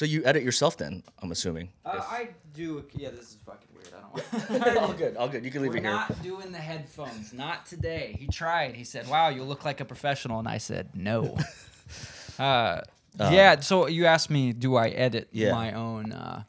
So you edit yourself then? I'm assuming. Uh, If- I do. Yeah, this is fucking weird. I don't. all good. All good. You can leave We're it here. not doing the headphones. Not today. He tried. He said, "Wow, you look like a professional," and I said, "No." uh, yeah. So you asked me, do I edit Yeah. my own? Uh,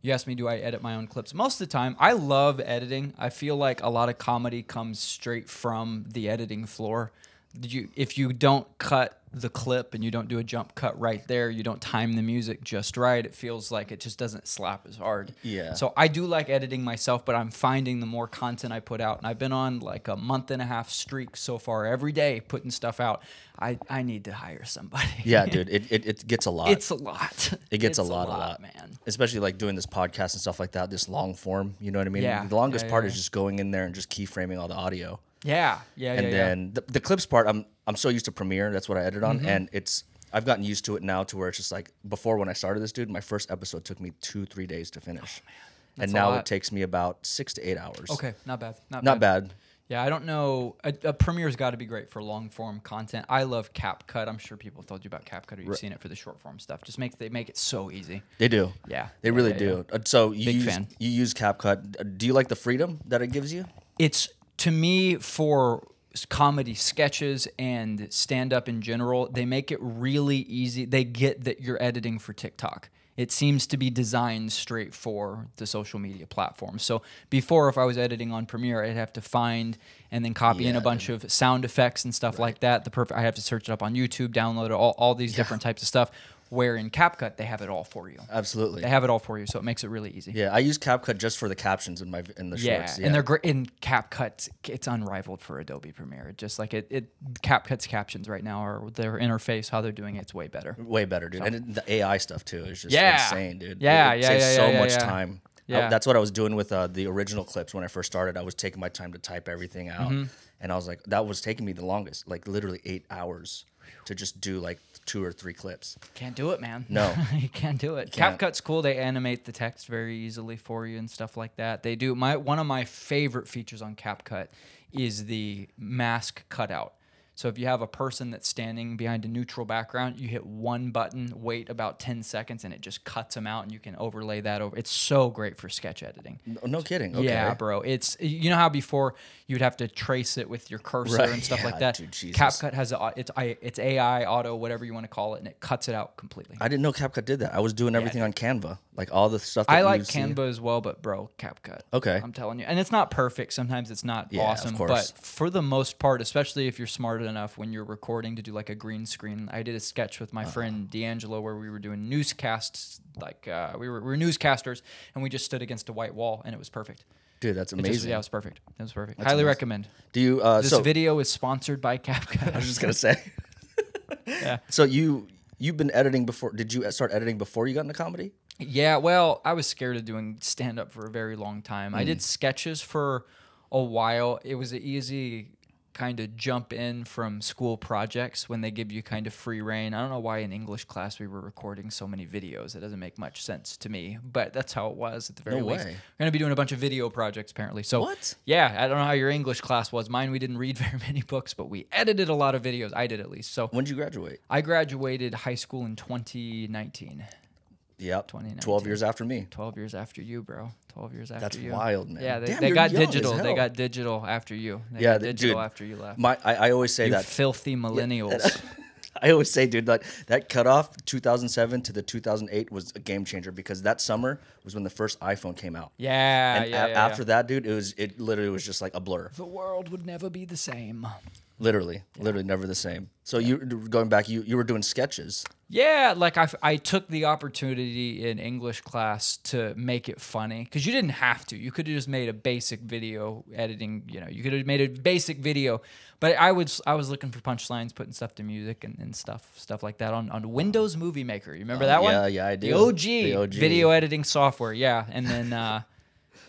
you asked me, do I edit my own clips? Most of the time, I love editing. I feel like a lot of comedy comes straight from the editing floor. Did you, if you don't cut the clip and you don't do a jump cut right there, you don't time the music just right, it feels like it just doesn't slap as hard. Yeah. So I do like editing myself, but I'm finding the more content I put out, and I've been on like a month and a half streak so far, every day putting stuff out. I, I need to hire somebody. Yeah, dude. It, it, it gets a lot. it's a lot. It gets It's a lot, a lot, man. Especially like doing this podcast and stuff like that, this long form. You know what I mean? Yeah, The longest yeah, part yeah, is just going in there and just keyframing all the audio. Yeah, yeah, and yeah, And then the, the clips part, I'm I'm so used to Premiere. That's what I edit Mm-hmm. on, and it's I've gotten used to it now to where it's just like before when I started this, dude. My first episode took me two three days to finish, and That's a now it takes me about six to eight hours. Okay, not bad. Not, not bad. Yeah, I don't know. A, a Premiere's got to be great for long form content. I love CapCut. I'm sure people have told you about CapCut or you've seen it for the short form stuff. Just make they make it so easy. They do. Yeah, They yeah, really yeah, do. Uh, So you Big use, fan. you use CapCut. Uh, Do you like the freedom that it gives you? it's to me for comedy sketches and stand up in general they make it really easy they get that you're editing for tiktok. It seems to be designed straight for the social media platform. So before if i was editing on premiere i'd have to find and then copy in a bunch of sound effects and stuff like that. The perfect i have to search it up on youtube download it all, all these different types of stuff where in capcut they have it all for you Absolutely. they have it all for you so it makes it really easy Yeah, I use CapCut just for the captions in my in the yeah, shorts. and they're great in CapCut. It's unrivaled for Adobe Premiere. Just like it, it CapCut's captions right now are their interface, how they're doing it, it's way better. way better, dude. And it- the AI stuff too is just Yeah. insane, dude. Yeah, it, it yeah, saves yeah, so yeah, much yeah. time. I- Yeah. that's what I was doing with uh, the original clips when I first started. I was taking my time to type everything out, Mm-hmm. and I was like, that was taking me the longest, like literally eight hours to just do like two or three clips. Can't do it, man. No. you can't do it. Can't. CapCut's cool. They animate the text very easily for you and stuff like that. They do. My one of my favorite features on CapCut is the mask cutout. So if you have a person that's standing behind a neutral background, you hit one button, wait about 10 seconds, and it just cuts them out, and you can overlay that over. It's so great for sketch editing. No, no kidding. Okay. Yeah, bro. It's you know how before you'd have to trace it with your cursor Right, and stuff yeah, like that. dude, Jesus. CapCut has a, it's it's AI auto whatever you want to call it, and it cuts it out completely. I didn't know CapCut did that. I was doing everything on Canva, like all the stuff. That I like. Canva as well, but bro, CapCut. Okay. I'm telling you, and it's not perfect. Sometimes it's not Yeah, of awesome, course. but for the most part, especially if you're smart enough when you're recording to do like a green screen. I did a sketch with my Uh-huh. friend D'Angelo where we were doing newscasts, like uh, we were we were newscasters, and we just stood against a white wall, and it was perfect. Dude, that's It just- amazing. yeah, it was perfect. It was perfect. That's Highly amazing. recommend. Do you? Uh, This so video is sponsored by CapCut. I was just gonna say. Yeah. So you you've been editing before? Did you start editing before you got into comedy? Yeah, well, I was scared of doing stand up for a very long time. I Mm. did sketches for a while. It was an easy kind of jump in from school projects when they give you kind of free reign. I don't know why in English class we were recording so many videos. It doesn't make much sense to me, but that's how it was at the very No least. way. We're going to be doing a bunch of video projects apparently. So What? Yeah, I don't know how your English class was. Mine we didn't read very many books, but we edited a lot of videos. I did at least. So When did you graduate? I graduated high school in 2019. Yep. 2019. Twelve years after me. 12 years after you, bro. 12 years after you. That's you. wild, man. Yeah, they, Damn, they you're got young as digital. They got digital after you. They Yeah, got th- digital dude, after you left. My I, I always say you that. filthy millennials. I always say, dude, like that cutoff 2007 to the 2008 was a game changer because that summer was when the first iPhone came out. yeah, And yeah, a- yeah, after yeah. that, dude, it was it literally was just like a blur. The world would never be the same. Literally, literally never the same. So you going back, you you were doing sketches. Yeah, like I, I took the opportunity in English class to make it funny because you didn't have to. You could have just made a basic video editing. You know, you could have made a basic video, but I was I was looking for punchlines, putting stuff to music and, and stuff stuff like that on, on Windows Movie Maker. You remember that one? Oh, yeah, yeah, I The do. OG, The OG. video editing software. Yeah, and then uh,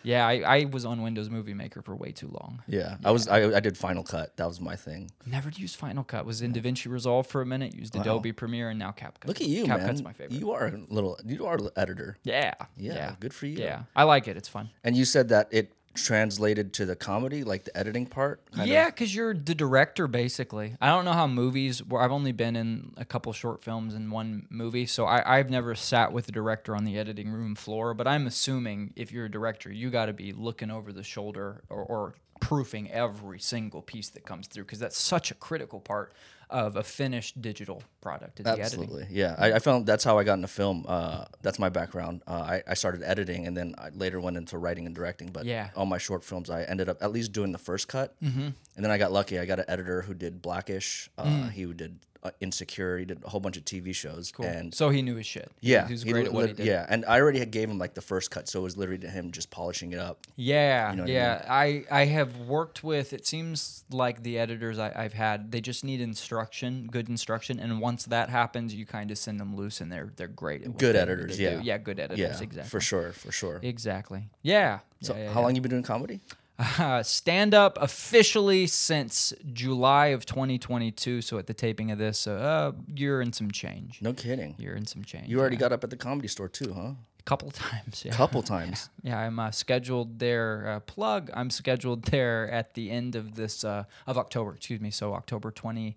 yeah, I, I was on Windows Movie Maker for way too long. Yeah, I was I, I did Final Cut. That was my thing. Never used Final Cut. Was in DaVinci Resolve for a minute. Used Adobe Premiere and now CapCut. Look at you, CapCut's man. my favorite. You are a little. You are an editor. Yeah. Yeah, good for you. Yeah. I like it. It's fun. And you said that it translated to the comedy, like the editing part? Yeah, because you're the director basically. I don't know how movies. Where I've only been in a couple short films and one movie, so I, I've never sat with the director on the editing room floor. But I'm assuming if you're a director, you got to be looking over the shoulder or, or proofing every single piece that comes through because that's such a critical part of a finished digital product. Absolutely, yeah. I, I found that's how I got into film. Uh, that's my background. Uh, I, I started editing, and then I later went into writing and directing. But Yeah. all my short films, I ended up at least doing the first cut, mm-hmm. and then I got lucky. I got an editor who did Blackish. Uh, Mm. He did uh, Insecure. He did a whole bunch of TV shows, and So he knew his shit. yeah, he was great at what he did. Yeah, and I already had gave him like the first cut, so it was literally to him just polishing it up. Yeah, know what I yeah. I, I have worked with. It seems like the editors I, I've had, they just need instruction, good instruction, and once that happens, you kind of send them loose, and they're they're great. At what Good they- editors, they yeah. do. yeah, good editors, Yeah, exactly, for sure, for sure. exactly. Yeah. So, yeah, yeah, how long you been doing comedy? Uh, stand up officially since July of 2022. So at the taping of this, uh, uh, year and some change. No kidding. You're in some change. You already yeah. got up at the comedy store too, huh? a couple times. Yeah. Couple times. Yeah, I'm uh, scheduled there. Uh, plug. I'm scheduled there at the end of this uh, of October. Excuse me. So October 28th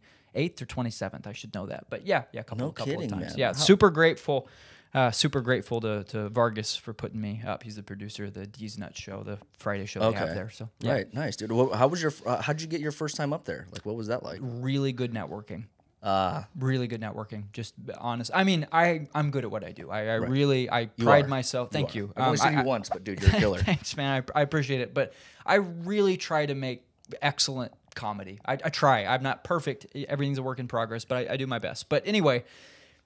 or 27th. I should know that. But yeah, yeah, a couple, No couple kidding, of times. man. Yeah, super grateful. Uh, super grateful to, to Vargas for putting me up. He's the producer of the D's Nut show, the Friday show they Okay. have there. So yeah, Right, nice, dude. How was your? Uh, how'd you get your first time up there? Like, what was that like? really good networking. Uh, Really good networking. Just honest. I mean, I I'm good at what I do. I, I really I You pride are. myself. Thank you. I've only Um, seen I- you once, but dude, you're a killer. Thanks, man. I, I appreciate it. But I really try to make excellent comedy. I, I try. I'm not perfect. Everything's a work in progress, but I, I do my best. But anyway,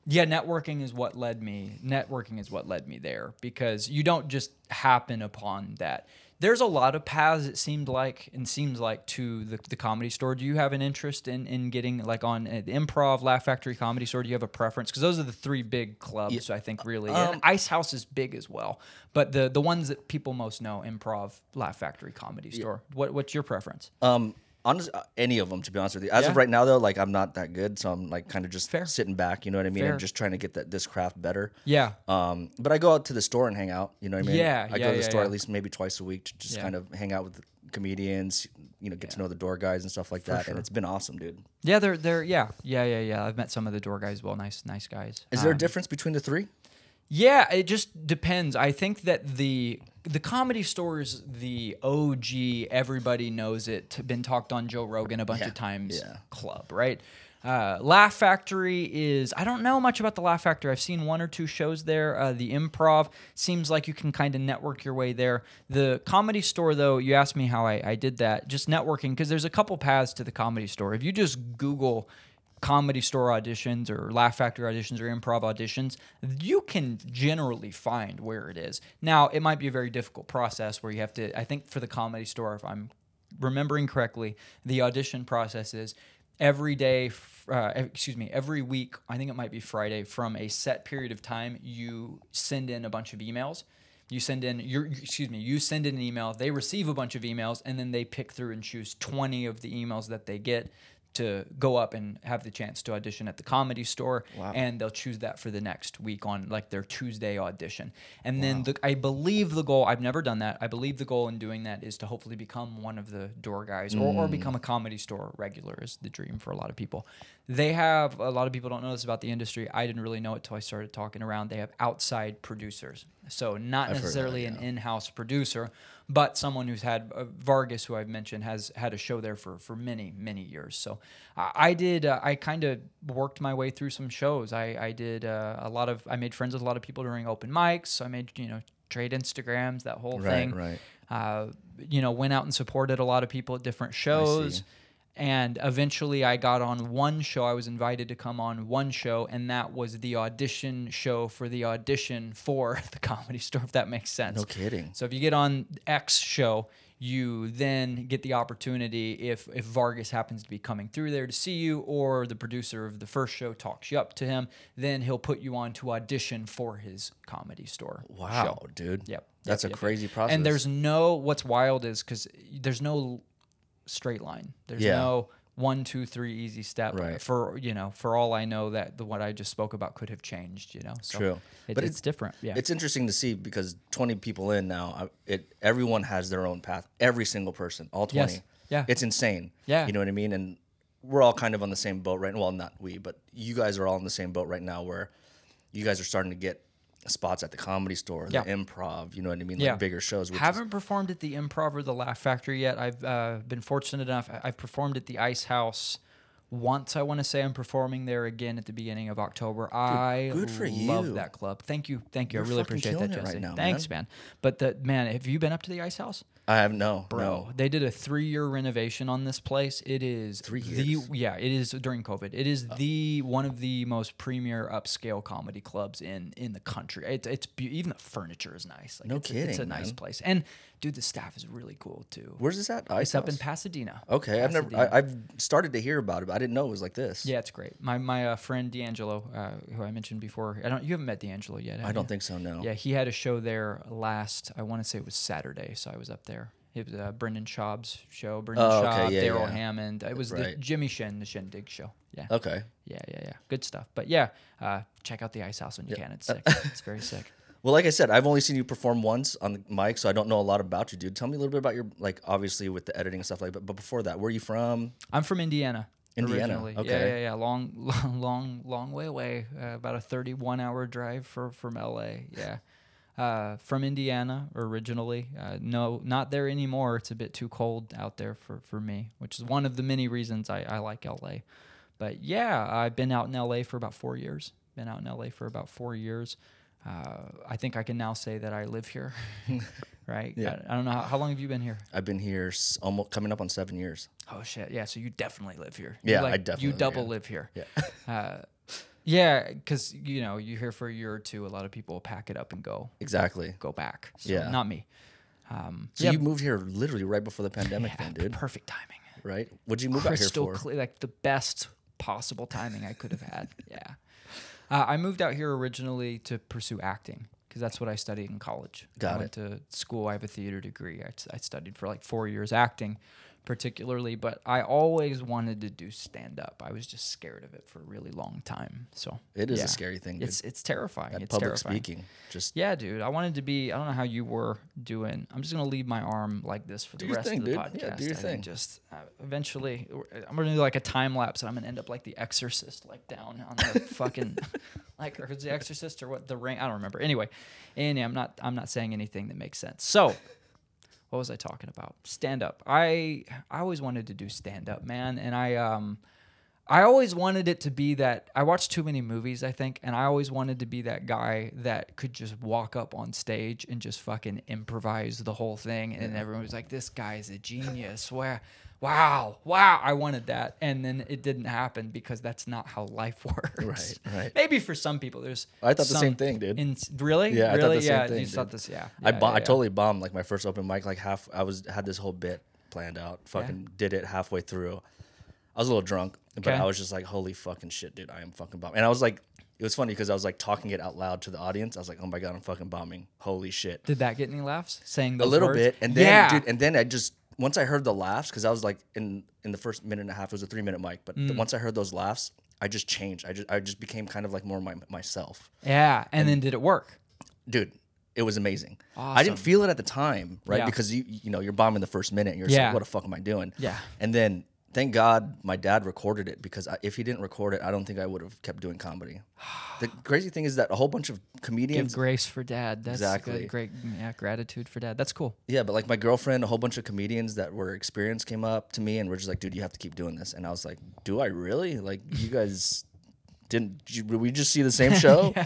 yeah, networking is what led me. Networking is what led me there because you don't just happen upon that. There's a lot of paths. It seemed like and seems like to the, the comedy store. Do you have an interest in, in getting like on uh, the improv, Laugh Factory, comedy store? Do you have a preference? Because those are the three big clubs. I think really. Um, and Ice House is big as well, but the the ones that people most know: improv, Laugh Factory, comedy store. What what's your preference? Um, honest, uh, any of them to be honest with you. As Yeah. of right now, though, like I'm not that good, so I'm like kind of just Fair. sitting back. You know what I mean? Fair. And just trying to get that this craft better. Yeah. Um, but I go out to the store and hang out. You know what I mean? Yeah, I yeah, go to the yeah, store at least maybe twice a week to just kind of hang out with comedians. You know, get to know the door guys and stuff like that. And it's been awesome, dude. Yeah, they're they're yeah yeah yeah yeah. I've met some of the door guys. Well, nice nice guys. Is there a Um, difference between the three? Yeah, it just depends. I think that the the comedy store is the OG. Everybody knows it. Been talked on Joe Rogan a bunch Yeah, of times. yeah. Club, right? Uh, Laugh Factory is. I don't know much about the Laugh Factory. I've seen one or two shows there. Uh, the Improv seems like you can kind of network your way there. The Comedy Store, though, you asked me how I, I did that. Just networking because there's a couple paths to the Comedy Store. If you just Google comedy store auditions or laugh factory auditions or improv auditions you can generally find where it is. Now it might be a very difficult process where you have to i think for the comedy store if i'm remembering correctly the audition process is every day uh, excuse me every week i think it might be friday from a set period of time you send in a bunch of emails. You send in your excuse me you send in an email they receive a bunch of emails and then they pick through and choose 20 of the emails that they get to go up and have the chance to audition at the comedy store and they'll choose that for the next week on like their Tuesday audition. And then the, I believe the goal I've never done that. I believe the goal in doing that is to hopefully become one of the door guys or, or mm. become a comedy store regular is the dream for a lot of people. They have a lot of people don't know this about the industry. I didn't really know it till I started talking around. They have outside producers. So not heard that, necessarily an in-house producer, but someone who's had uh, Vargas, who I've mentioned, has had a show there for for many many years. So I, I did. Uh, I kind of worked my way through some shows. I I did uh, a lot of. I made friends with a lot of people during open mics. I made you know trade Instagrams, that whole Right, thing. right. Uh, you know, went out and supported a lot of people at different shows. And eventually, I got on one show. I was invited to come on one show, and that was the audition show for the audition for the comedy store, if that makes sense. No kidding. So if you get on X show, you then get the opportunity if if Vargas happens to be coming through there to see you, or the producer of the first show talks you up to him, then he'll put you on to audition for his comedy store. Wow, show. dude. Yep. That's yep, a yep, crazy process. And there's no what's wild is because there's no straight line. There's Yeah. no one, two, three, easy step. Right. For you know, for all I know, that the what I just spoke about could have changed. You know, so True. It, But it's, it's- different. Yeah. It's interesting to see because 20 people in now, it everyone has their own path. Every single person, all 20. Yes. Yeah. It's insane. Yeah. You know what I mean? And we're all kind of on the same boat right now. Well, not we, but you guys are all in the same boat right now where you guys are starting to get spots at the comedy store, Yeah. the improv, you know what I mean? Like Yeah. bigger shows. Haven't performed at the Improv or the Laugh Factory yet. I've uh, been fortunate enough. I've performed at the Ice House once. I want to say I'm performing there again at the beginning of October. I good for love you. that club. Thank you, thank you. You're I really appreciate that, it right now, Thanks, man. But the man, have you been up to the Ice House? I have no, Bro, no. they did a three-year renovation on this place. It is Three the years? yeah, it is during COVID. It is the one of the most premier upscale comedy clubs in in the country. It, it's be- even the furniture is nice. Like No it's, a- it's a kidding, nice man. place, and dude, the staff is really cool too. Where's this at? Ice It's up in Pasadena. Okay, I've never. I, I've started to hear about it, but I didn't know it was like this. yeah, it's great. My my uh, friend D'Angelo, uh, who I mentioned before, I don't. You haven't met D'Angelo yet. I don't you? think so. No. Yeah, he had a show there last. I want to say it was Saturday, so I was up there. It was uh, Brendan Schaub's show. Brendan Oh, okay, Schaub, yeah, Darrell yeah. Hammond. It was the Jimmy Shin, the Shindig show. Yeah, Okay. yeah, yeah, yeah. Good stuff. But yeah, uh, check out the Ice House when you can. It's sick. it's very sick. Well, like I said, I've only seen you perform once on the mic, so I don't know a lot about you, dude. Tell me a little bit about your like, obviously with the editing and stuff like that. But before that, where are you from? I'm from Indiana. Indiana, Originally. Yeah, okay. yeah, yeah. Long, long, long, long way away. Uh, about a 31 hour drive for, from LA. Yeah. Uh, from Indiana originally. Uh, no, not there anymore. It's a bit too cold out there for, for me, which is one of the many reasons I, I like LA. But yeah, I've been out in LA for about four years. Been out in LA for about four years. Uh, I think I can now say that I live here. right? Yeah. I, I don't know. How, how long have you been here? I've been here s- almost coming up on seven years. Oh shit! Yeah, so you definitely live here. You, Yeah, I definitely You live double here. live here. Yeah. Yeah, because you know you're here for a year or two. A lot of people will pack it up and go Exactly. go back. So Yeah. not me. Um, So yeah, you moved here literally right before the pandemic, yeah, then, dude. perfect timing. Right? What'd you move out here for? clear, like the best possible timing I could have had. yeah, uh, I moved out here originally to pursue acting because that's what I studied in college. Got I went to school. I have a theater degree. I, I studied for like four years acting, particularly, but I always wanted to do stand up. I was just scared of it for a really long time. So It is a scary thing, dude. It's it's terrifying. That it's public terrifying. speaking. Just Yeah, dude. I wanted to be. I don't know how you were doing. I'm just gonna leave my arm like this for Do the rest thing, of the dude. podcast. Yeah, do your I thing. Just uh, eventually, I'm gonna do like a time lapse, and I'm gonna end up like the Exorcist, like down on the fucking, like or the Exorcist or what the ring? I don't remember. Anyway, and I'm not. I'm not saying anything that makes sense. So. What was I talking about? Stand up. I I always wanted to do stand up, man, and I um I always wanted it to be that I watched too many movies, I think, and I always wanted to be that guy that could just walk up on stage and just fucking improvise the whole thing, and everyone was like, "This guy's a genius!" Wow, wow, wow! I wanted that, and then it didn't happen because that's not how life works. Right, right. Maybe for some people, there's. I thought the same thing, dude. in- really? Yeah, I thought the same yeah, thing, you thought this. Yeah, I yeah, bo- yeah, I totally bombed like my first open mic. Like half, I was had this whole bit planned out. Fucking did it halfway through. I was a little drunk, but Okay. I was just like, "Holy fucking shit, dude! I am fucking bombing." And I was like, it was funny because I was like talking it out loud to the audience. I was like, "Oh my god, I'm fucking bombing! Holy shit!" Did that get any laughs? Saying a little words? bit, and then yeah. dude, and then I just once I heard the laughs because I was like in in the first minute and a half it was a three minute mic, but Mm. the- once I heard those laughs, I just changed. I just I just became kind of like more my myself, yeah, and then did it work? dude. It was amazing. I didn't feel it at the time, right? Yeah. Because you you know you're bombing the first minute, and you're Yeah. like, what the fuck am I doing? Yeah. And then thank God my dad recorded it because I, if he didn't record it, I don't think I would have kept doing comedy. the crazy thing is that a whole bunch of Give comedians grace for dad. That's Exactly. good. Great. Yeah, gratitude for dad. That's cool. Yeah, but like my girlfriend, a whole bunch of comedians that were experienced came up to me and were just like, "Dude, you have to keep doing this." And I was like, "Do I really? Like, you guys didn't? Did we just see the same show?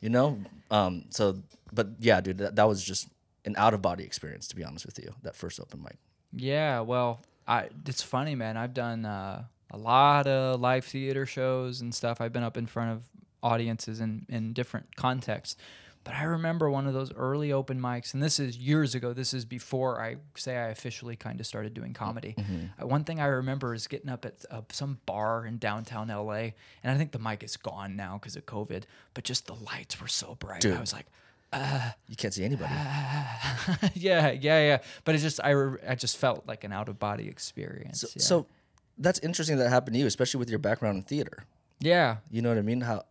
You know?" Um. So, but yeah, dude, that, that was just an out of body experience, to be honest with you. That first open mic. Yeah. Well, I. It's funny, man. I've done uh, a lot of live theater shows and stuff. I've been up in front of audiences in in different contexts. But I remember one of those early open mics, and this is years ago. This is before I say I officially kind of started doing comedy. Uh, one thing I remember is getting up at uh, some bar in downtown LA, and I think the mic is gone now because of COVID. But just the lights were so bright. I was like, You can't see anybody. yeah, yeah, yeah. But it just I re- I just felt like an out of body experience. So, yeah. so that's interesting that happened to you, especially with your background in theater. Yeah. You know what I mean? How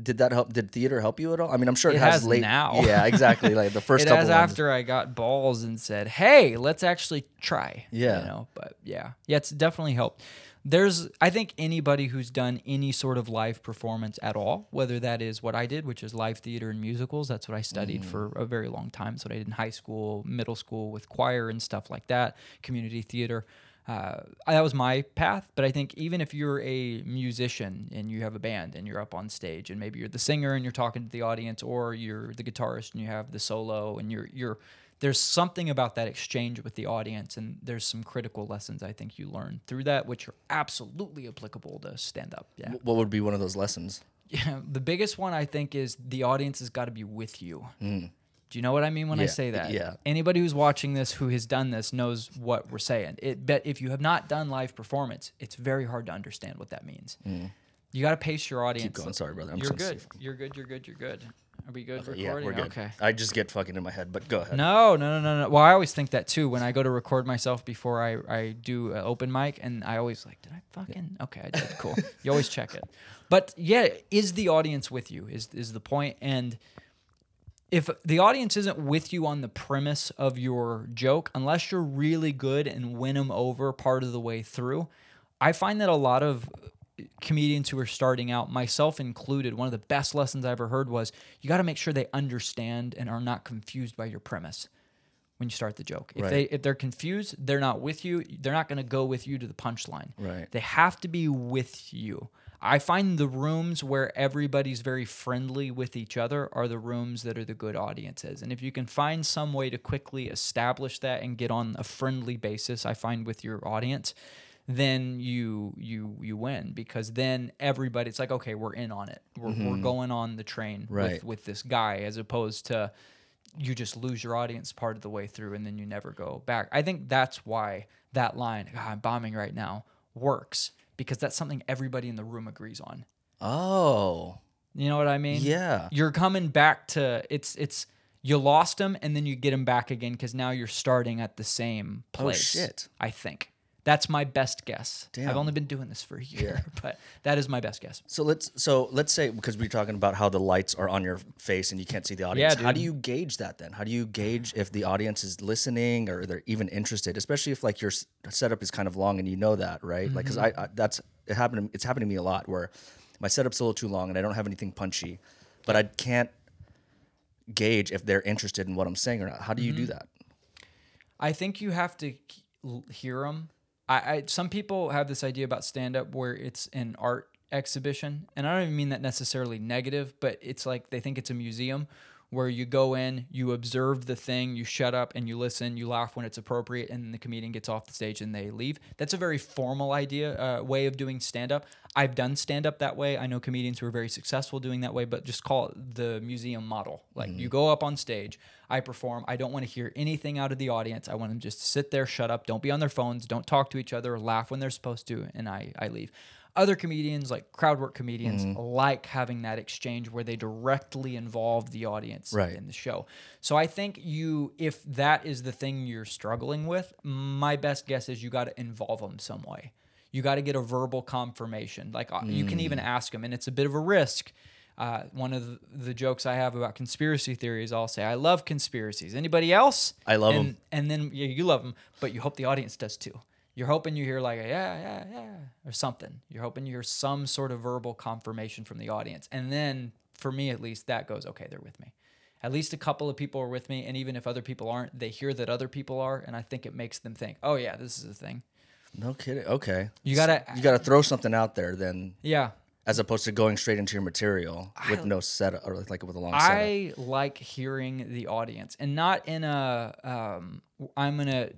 did that help? Did theater help you at all? I mean, I'm sure it, It has, has late. now. Yeah, exactly. Like the first it has ones. after I got balls and said, "Hey, let's actually try." Yeah. you know. But yeah, yeah, it's definitely helped. There's, I think, anybody who's done any sort of live performance at all, whether that is what I did, which is live theater and musicals. That's what I studied mm-hmm. for a very long time. So what I did in high school, middle school with choir and stuff like that, community theater. Uh, that was my path. But I think even if you're a musician and you have a band and you're up on stage and maybe you're the singer and you're talking to the audience, or you're the guitarist and you have the solo and you're you're there's something about that exchange with the audience and there's some critical lessons I think you learn through that, which are absolutely applicable to stand up. Yeah. What would be one of those lessons? Yeah, the biggest one I think is the audience has got to be with you. Do you know what I mean when I say that? yeah. Anybody who's watching this who has done this knows what we're saying. It but if you have not done live performance, it's very hard to understand what that means. You got to pace your audience. Mm. Keep going. Sorry, brother. I'm you're good. You're good. You're good. You're good. Are we good recording? Yeah, we're good. Okay. I just get fucking in my head, but go ahead. No, no, no, no, no. Well, I always think that too when I go to record myself before I, I do an open mic, and I always like, did I fucking? Okay, I did. Cool. you always check it. But yeah, is the audience with you? Is is the point? And if the audience isn't with you on the premise of your joke, unless you're really good and win them over part of the way through, I find that a lot of uh, comedians who are starting out, myself included, one of the best lessons I ever heard was you got to make sure they understand and are not confused by your premise when you start the joke. If Right. they if they're confused, they're not with you. They're not going to go with you to the punchline. Right. They have to be with you. I find the rooms where everybody's very friendly with each other are the rooms that are the good audiences. And if you can find some way to quickly establish that and get on a friendly basis, I find with your audience, then you you you win because then everybody it's like okay we're in on it we're, we're going on the train Mm-hmm. Right. with, with this guy as opposed to you just lose your audience part of the way through and then you never go back i think that's why that line i'm bombing right now works because that's something everybody in the room agrees on Oh, you know what i mean yeah. you're coming back to it's it's you lost him and then you get him back again because now you're starting at the same place. Oh, place shit. i think that's my best guess i've only been doing this for a year but that is my best guess So let's so let's say because we're talking about how the lights are on your face and you can't see the audience. Yeah, how do you gauge that then? How do you gauge if the audience is listening or they're even interested? Especially if like your setup is kind of long and you know that, right? Like, because I, Mm-hmm. I that's it happened. It's happened to me a lot where my setup's a little too long and I don't have anything punchy, but I can't gauge if they're interested in what I'm saying or not. How do you Mm-hmm. do that? I think you have to hear them. I, I some people have this idea about stand up where it's an art exhibition, and I don't even mean that necessarily negative, but it's like they think it's a museum where you go in, you observe the thing, you shut up and you listen, you laugh when it's appropriate, and then the comedian gets off the stage and they leave. That's a very formal idea, uh, way of doing stand up. I've done stand up that way. I know comedians who are very successful doing that way, but just call it the museum model. Like you go up on stage, I perform. I don't want to hear anything out of the audience. I want them just to sit there, shut up, don't be on their phones, don't talk to each other, laugh when they're supposed to, and I, I leave. Other comedians, like crowd work comedians, like having that exchange where they directly involve the audience Right. in the show. So I think you, if that is the thing you're struggling with, my best guess is you got to involve them some way. You got to get a verbal confirmation. Like uh, you can even ask them, and it's a bit of a risk. Uh, one of the, the jokes I have about conspiracy theories, I'll say, I love conspiracies. Anybody else? I love them, And then yeah, you love them, but you hope the audience does too. You're hoping you hear like a yeah, yeah, yeah, or something. You're hoping you hear some sort of verbal confirmation from the audience. And then, for me at least, that goes, okay, they're with me. At least a couple of people are with me. And even if other people aren't, they hear that other people are. And I think it makes them think, oh, yeah, this is a thing. No kidding. Okay. You gotta- you gotta throw something out there then, Yeah. as opposed to going straight into your material with no setup or like with a long setup. I like hearing the audience and not in a um, I'm gonna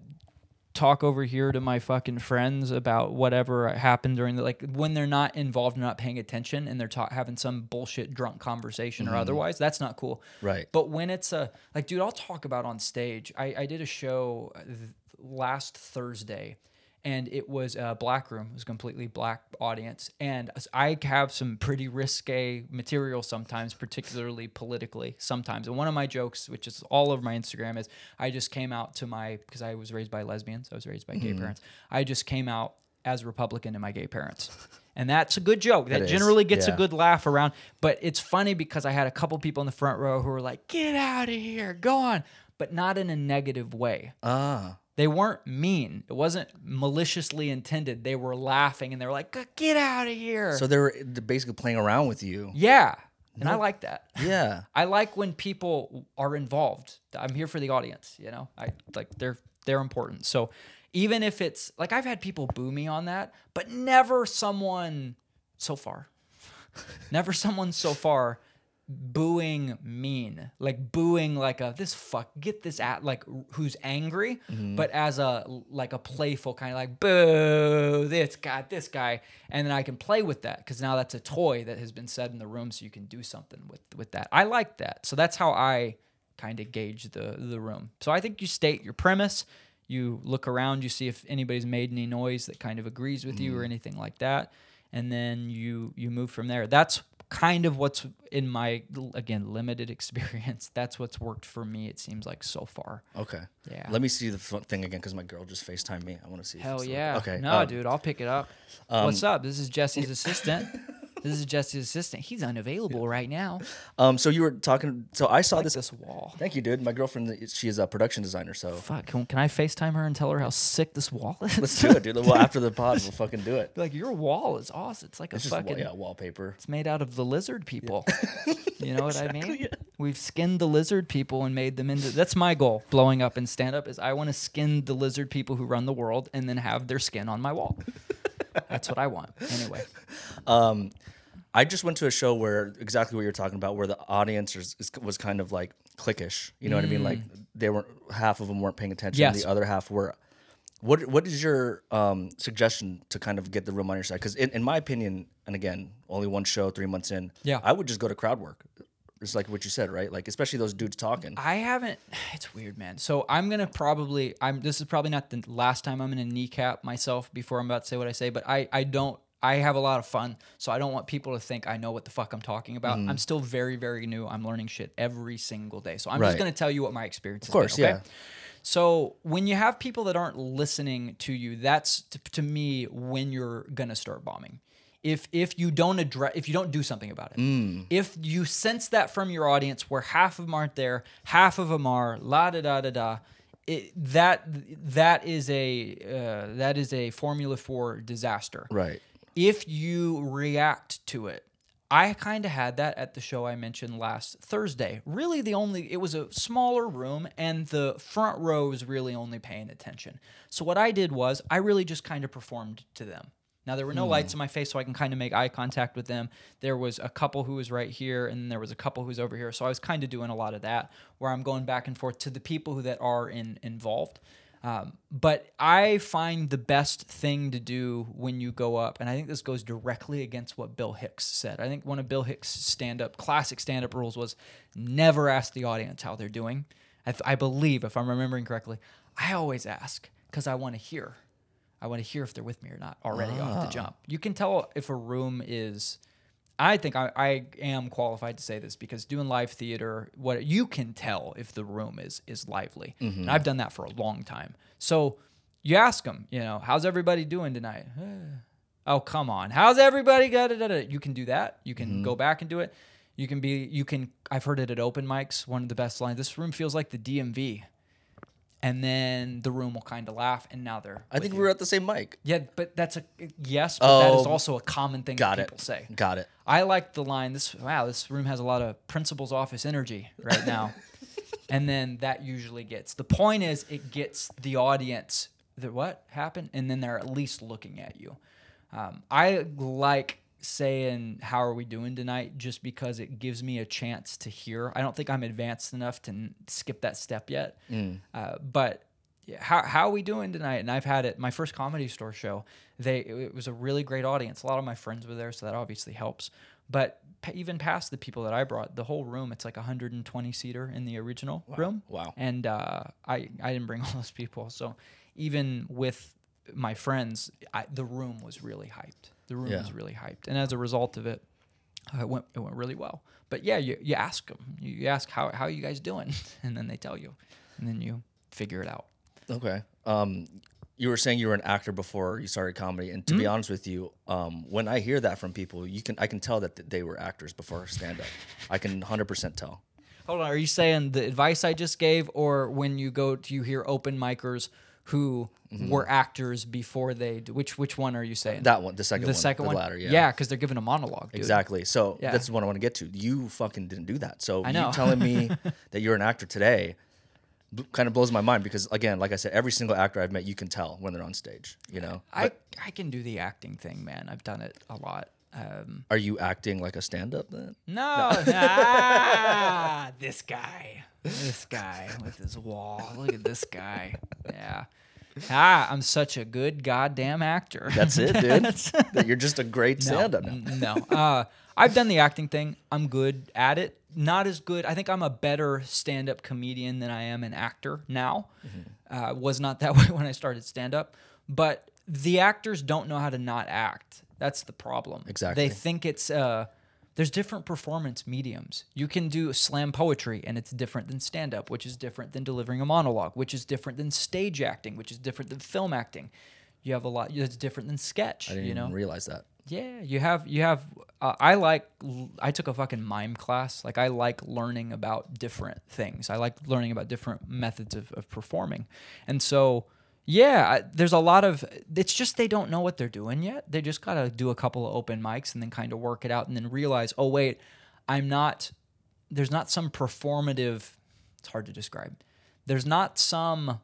talk over here to my fucking friends about whatever happened during the like when they're not involved and not paying attention and they're ta- having some bullshit drunk conversation or otherwise that's not cool. Right. but when it's a like dude i'll talk about on stage. I, I did a show uh, th- last thursday and it was a black room it was a completely black audience and i have some pretty risque material sometimes particularly politically sometimes and one of my jokes which is all over my instagram is i just came out to my because i was raised by lesbians i was raised by gay parents i just came out as Republican to my gay parents. And that's a good joke. That, is, generally gets yeah. a good laugh around. But it's funny because I had a couple people in the front row who were like, get out of here, go on. But not in a negative way. Ah, They weren't mean. It wasn't maliciously intended. They were laughing and they were like, get out of here. so they were basically playing around with you. yeah. And I like that. Yeah. I like when people are involved. I'm here for the audience, you know. I like they're they're important. So even if it's like I've had people boo me on that, but never someone so far. never someone so far booing mean like booing like a this fuck get this at like who's angry mm-hmm. but as a like a playful kind of like boo this guy this guy and then i can play with that because now that's a toy that has been said in the room so you can do something with with that. I like that. So that's how i kind of gauge the the room. So i think you state your premise you look around you see if anybody's made any noise that kind of agrees with you or mm. anything like that and then you you move from there. That's kind of what's in my again limited experience that's what's worked for me it seems like so far Okay. Yeah. Let me see the thing again because my girl just FaceTime me. I want to see. hell yeah Okay. no um, dude i'll pick it up what's up this is jesse's assistant this is jesse's assistant he's unavailable right now Um. So you were talking. So I saw this. this wall Thank you, dude. My girlfriend. She is a production designer. So fuck can, can i facetime her and tell her how sick this wall is let's do it, dude. Well, after the pod, we'll fucking do it. Be like your wall is awesome it's like It's a just fucking yeah, wallpaper. It's made out of the lizard people. you know what I mean? We've skinned the lizard people and made them into. That's my goal. Blowing up and stand up is I want to skin the lizard people who run the world and then have their skin on my wall. That's what I want. Anyway, Um, I just went to a show where exactly what you're talking about, where the audience is, was kind of like cliquish. You know what I mean? Like they weren't half of them weren't paying attention. Mm. Yes. The other half were. What What is your um, suggestion to kind of get the room on your side? Because in, in my opinion, and again, only one show, three months in. Yeah. I would just go to crowd work. It's like what you said, right? Like especially those dudes talking. I haven't. It's weird, man. So I'm gonna probably. I'm. This is probably not the last time I'm gonna kneecap myself before I'm about to say what I say. But I. I don't. I have a lot of fun, so I don't want people to think I know what the fuck I'm talking about. Mm-hmm. I'm still very, very new. I'm learning shit every single day. So I'm just gonna tell you what my experience is. Of course, yeah. So when you have people that aren't listening to you, that's to, to me when you're gonna start bombing. If if you don't address, if you don't do something about it, Mm. if you sense that from your audience, where half of them aren't there, half of them are, la da da da da, it, that that is a uh, that is a formula for disaster Right. if you react to it. I kind of had that at the show I mentioned last Thursday. Really, the only, it was a smaller room and the front row was really only paying attention. So, what I did was I really just kind of performed to them. Now, there were no lights in my face, so I can kind of make eye contact with them. There was a couple who was right here, and then there was a couple who's over here. So, I was kind of doing a lot of that where I'm going back and forth to the people who that are in, involved. Um, but I find the best thing to do when you go up, and I think this goes directly against what Bill Hicks said. I think one of Bill Hicks' stand up, classic stand up rules was never ask the audience how they're doing. I, th- I believe, if I'm remembering correctly, I always ask because I want to hear. I want to hear if they're with me or not already off the ah. jump. You can tell if a room is. I think I, I am qualified to say this because doing live theater, what you can tell if the room is is lively, mm-hmm. and I've done that for a long time. So you ask them, you know, how's everybody doing tonight? oh, come on, how's everybody got it? You can do that. You can mm-hmm. go back and do it. You can be. You can. I've heard it at open mics. One of the best lines. This room feels like the DMV, and then the room will kind of laugh, and now they're. I think you. we were at the same mic. Yeah, but that's a yes, but that is Oh, also a common thing Got that it. people say. Got it. I like the line. This wow, this room has a lot of principal's office energy right now, and then that usually gets. The point is, it gets the audience. The what happened, and then they're at least looking at you. Um, I like saying "How are we doing tonight?" just because it gives me a chance to hear. I don't think I'm advanced enough to n- skip that step yet, uh, but how how are we doing tonight? And I've had it. My first comedy store show. They it was a really great audience. A lot of my friends were there, so that obviously helps. But pa- even past the people that I brought, the whole room, it's like a 120 seater in the original room. Wow. And uh, I I didn't bring all those people, so even with my friends, I, the room was really hyped. The room Yeah. was really hyped, and as a result of it, uh, it went it went really well. But yeah, you, you ask them, you, you ask how how you guys doing, and then they tell you, and then you figure it out. Okay. Um, you were saying you were an actor before you started comedy, and to Hmm? be honest with you, um, when I hear that from people, you can I can tell that they were actors before stand up. I can hundred percent tell. Hold on, are you saying the advice I just gave, or when you go to you hear open micers who Mm-hmm. were actors before they? Which which one are you saying? That one, the second the one, second the one, latter, yeah, yeah, because they're giving a monologue. Dude. exactly. So Yeah. that's what I want to get to. You fucking didn't do that. So I know. you telling me that you're an actor today b- kind of blows my mind because again, like I said, every single actor I've met, you can tell when they're on stage. You know, I But I can do the acting thing, man. I've done it a lot. Um, are you acting like a stand-up then? no, ah, this guy, this guy with his wall. Look at this guy. Yeah. Ah, I'm such a good goddamn actor. That's it, dude. that you're just a great stand-up now. No. Uh, I've done the acting thing. I'm good at it. Not as good. I think I'm a better stand up comedian than I am an actor now. Uh, was not that way when I started stand up. But the actors don't know how to not act. That's the problem. Exactly. They think it's. Uh, there's different performance mediums. You can do slam poetry, and it's different than stand up, which is different than delivering a monologue, which is different than stage acting, which is different than film acting. You have a lot. It's different than sketch. I didn't you know, even realize that. yeah, you have you have. Uh, I like. I took a fucking mime class. Like I like learning about different things. I like learning about different methods of, of performing, and so yeah, there's a lot of. It's just they don't know what they're doing yet. They just gotta do a couple of open mics and then kind of work it out, and then realize, oh wait, I'm not. There's not some performative. It's hard to describe. There's not some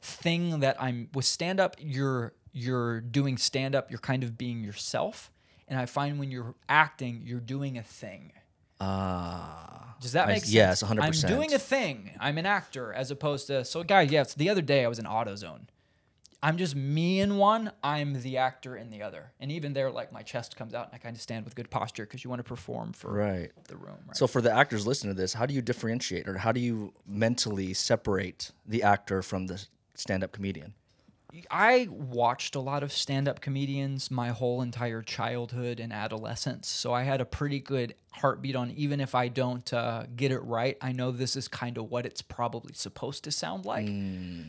thing that I'm with stand up you're you're doing stand up you're kind of being yourself and I find when you're acting you're doing a thing. Ah. Does that I- make sense? yes, 100. I'm 100%. doing a thing. I'm an actor as opposed to so guys, yeah, so the other day I was in AutoZone. I'm just me in one, I'm the actor in the other. And even there like my chest comes out and I kind of stand with good posture because you want to perform for Right. the room, right? So for the actors listening to this, how do you differentiate or how do you mentally separate the actor from the stand-up comedian? I watched a lot of stand up comedians my whole entire childhood and adolescence. So I had a pretty good heartbeat on even if I don't uh, get it right, I know this is kind of what it's probably supposed to sound like.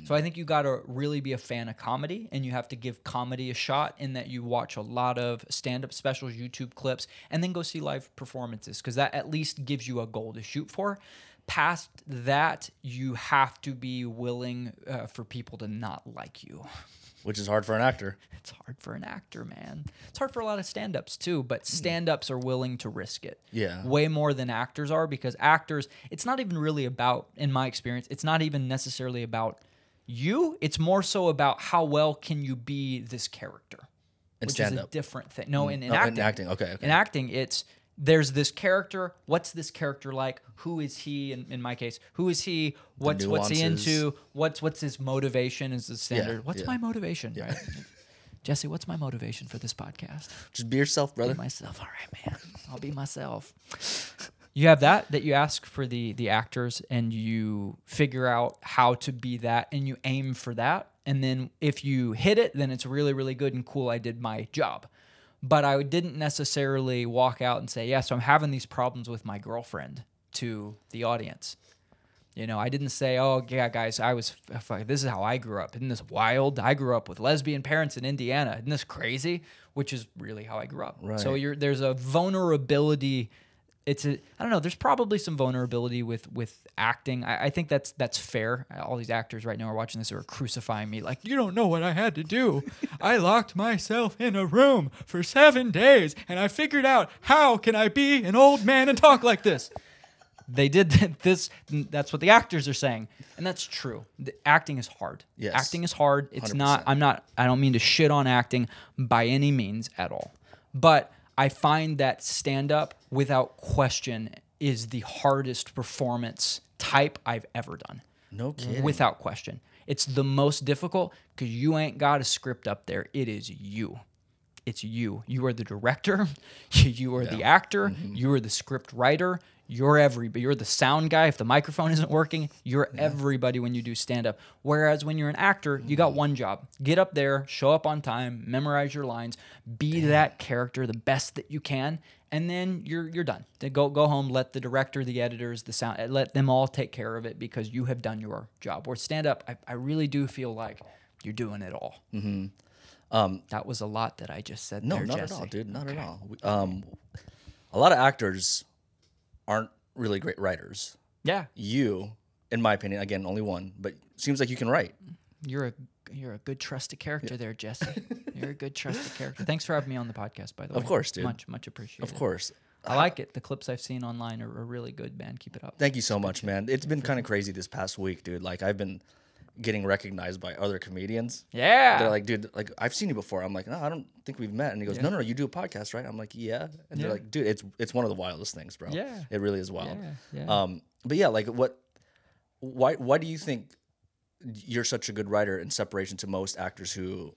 So I think you got to really be a fan of comedy and you have to give comedy a shot in that you watch a lot of stand up specials, YouTube clips, and then go see live performances because that at least gives you a goal to shoot for past that, you have to be willing uh, for people to not like you. Which is hard for an actor. It's hard for an actor, man. It's hard for a lot of stand ups too, but stand ups are willing to risk it. Yeah. Way more than actors are because actors, it's not even really about, in my experience, it's not even necessarily about you. It's more so about how well can you be this character, In which is a different thing. No, in, in Oh, in acting. acting, okay, okay. In acting, it's there's this character. What's this character like? Who is he? In, in my case, who is he? What's what's he into? What's what's his motivation? Is the standard? what's yeah. my motivation? Right? Jesse, what's my motivation for this podcast? Just be yourself, brother. Be myself. All right, man. I'll be myself. You have that that you ask for the the actors, and you figure out how to be that, and you aim for that. And then if you hit it, then it's really really good and cool. I did my job. But I didn't necessarily walk out and say, "Yeah, so I'm having these problems with my girlfriend" to the audience. You know, I didn't say, "Oh, yeah, guys, I was this is how I grew up. Isn't this wild? I grew up with lesbian parents in Indiana. Isn't this crazy?" Which is really how I grew up. So Right. you're there's a vulnerability. It's a I don't know. There's probably some vulnerability with with acting. I, I think that's that's fair. All these actors right now are watching this who are crucifying me like you don't know what I had to do. I locked myself in a room for seven days and I figured out how can I be an old man and talk like this they did this that's what the actors are saying and that's true the acting is hard Yes. acting is hard it's not 100%. i'm not i don't mean to shit on acting by any means at all but i find that stand up without question is the hardest performance type i've ever done No kidding. without question it's the most difficult because you ain't got a script up there it is you it's you. You are the director. You are the actor. Mm-hmm. You are the script writer. You're every. You're the sound guy. If the microphone isn't working, you're everybody when you do stand up. Whereas when you're an actor, you got one job: get up there, show up on time, memorize your lines, be that character the best that you can, and then you're you're done. Then go go home. Let the director, the editors, the sound, let them all take care of it because you have done your job. Or stand up, I, I really do feel like you're doing it all. Mm-hmm. Um, That was a lot that I just said. no, there, not Jesse. at all, dude. Not at all. Um, a lot of actors aren't really great writers. Yeah, You, in my opinion, again, only one, but seems like you can write. you're a you're a good trusted character there, Jesse. you're a good trusted character. Thanks for having me on the podcast, by the way. Of course, dude. Much much appreciated. Of course. I like it. The clips I've seen online are, are really good, man. Keep it up. Thank you so much, man. It's been kind of crazy this past week, dude. Like I've been getting recognized by other comedians. Yeah. They're like, dude, like I've seen you before. I'm like, no, I don't think we've met. And he goes, Yeah. no, no, no, you do a podcast, right? I'm like, yeah. And Yeah. they're like, dude, it's it's one of the wildest things, bro. Yeah. It really is wild. Yeah, yeah. Um, but yeah, like what? Why why do you think you're such a good writer in separation to most actors who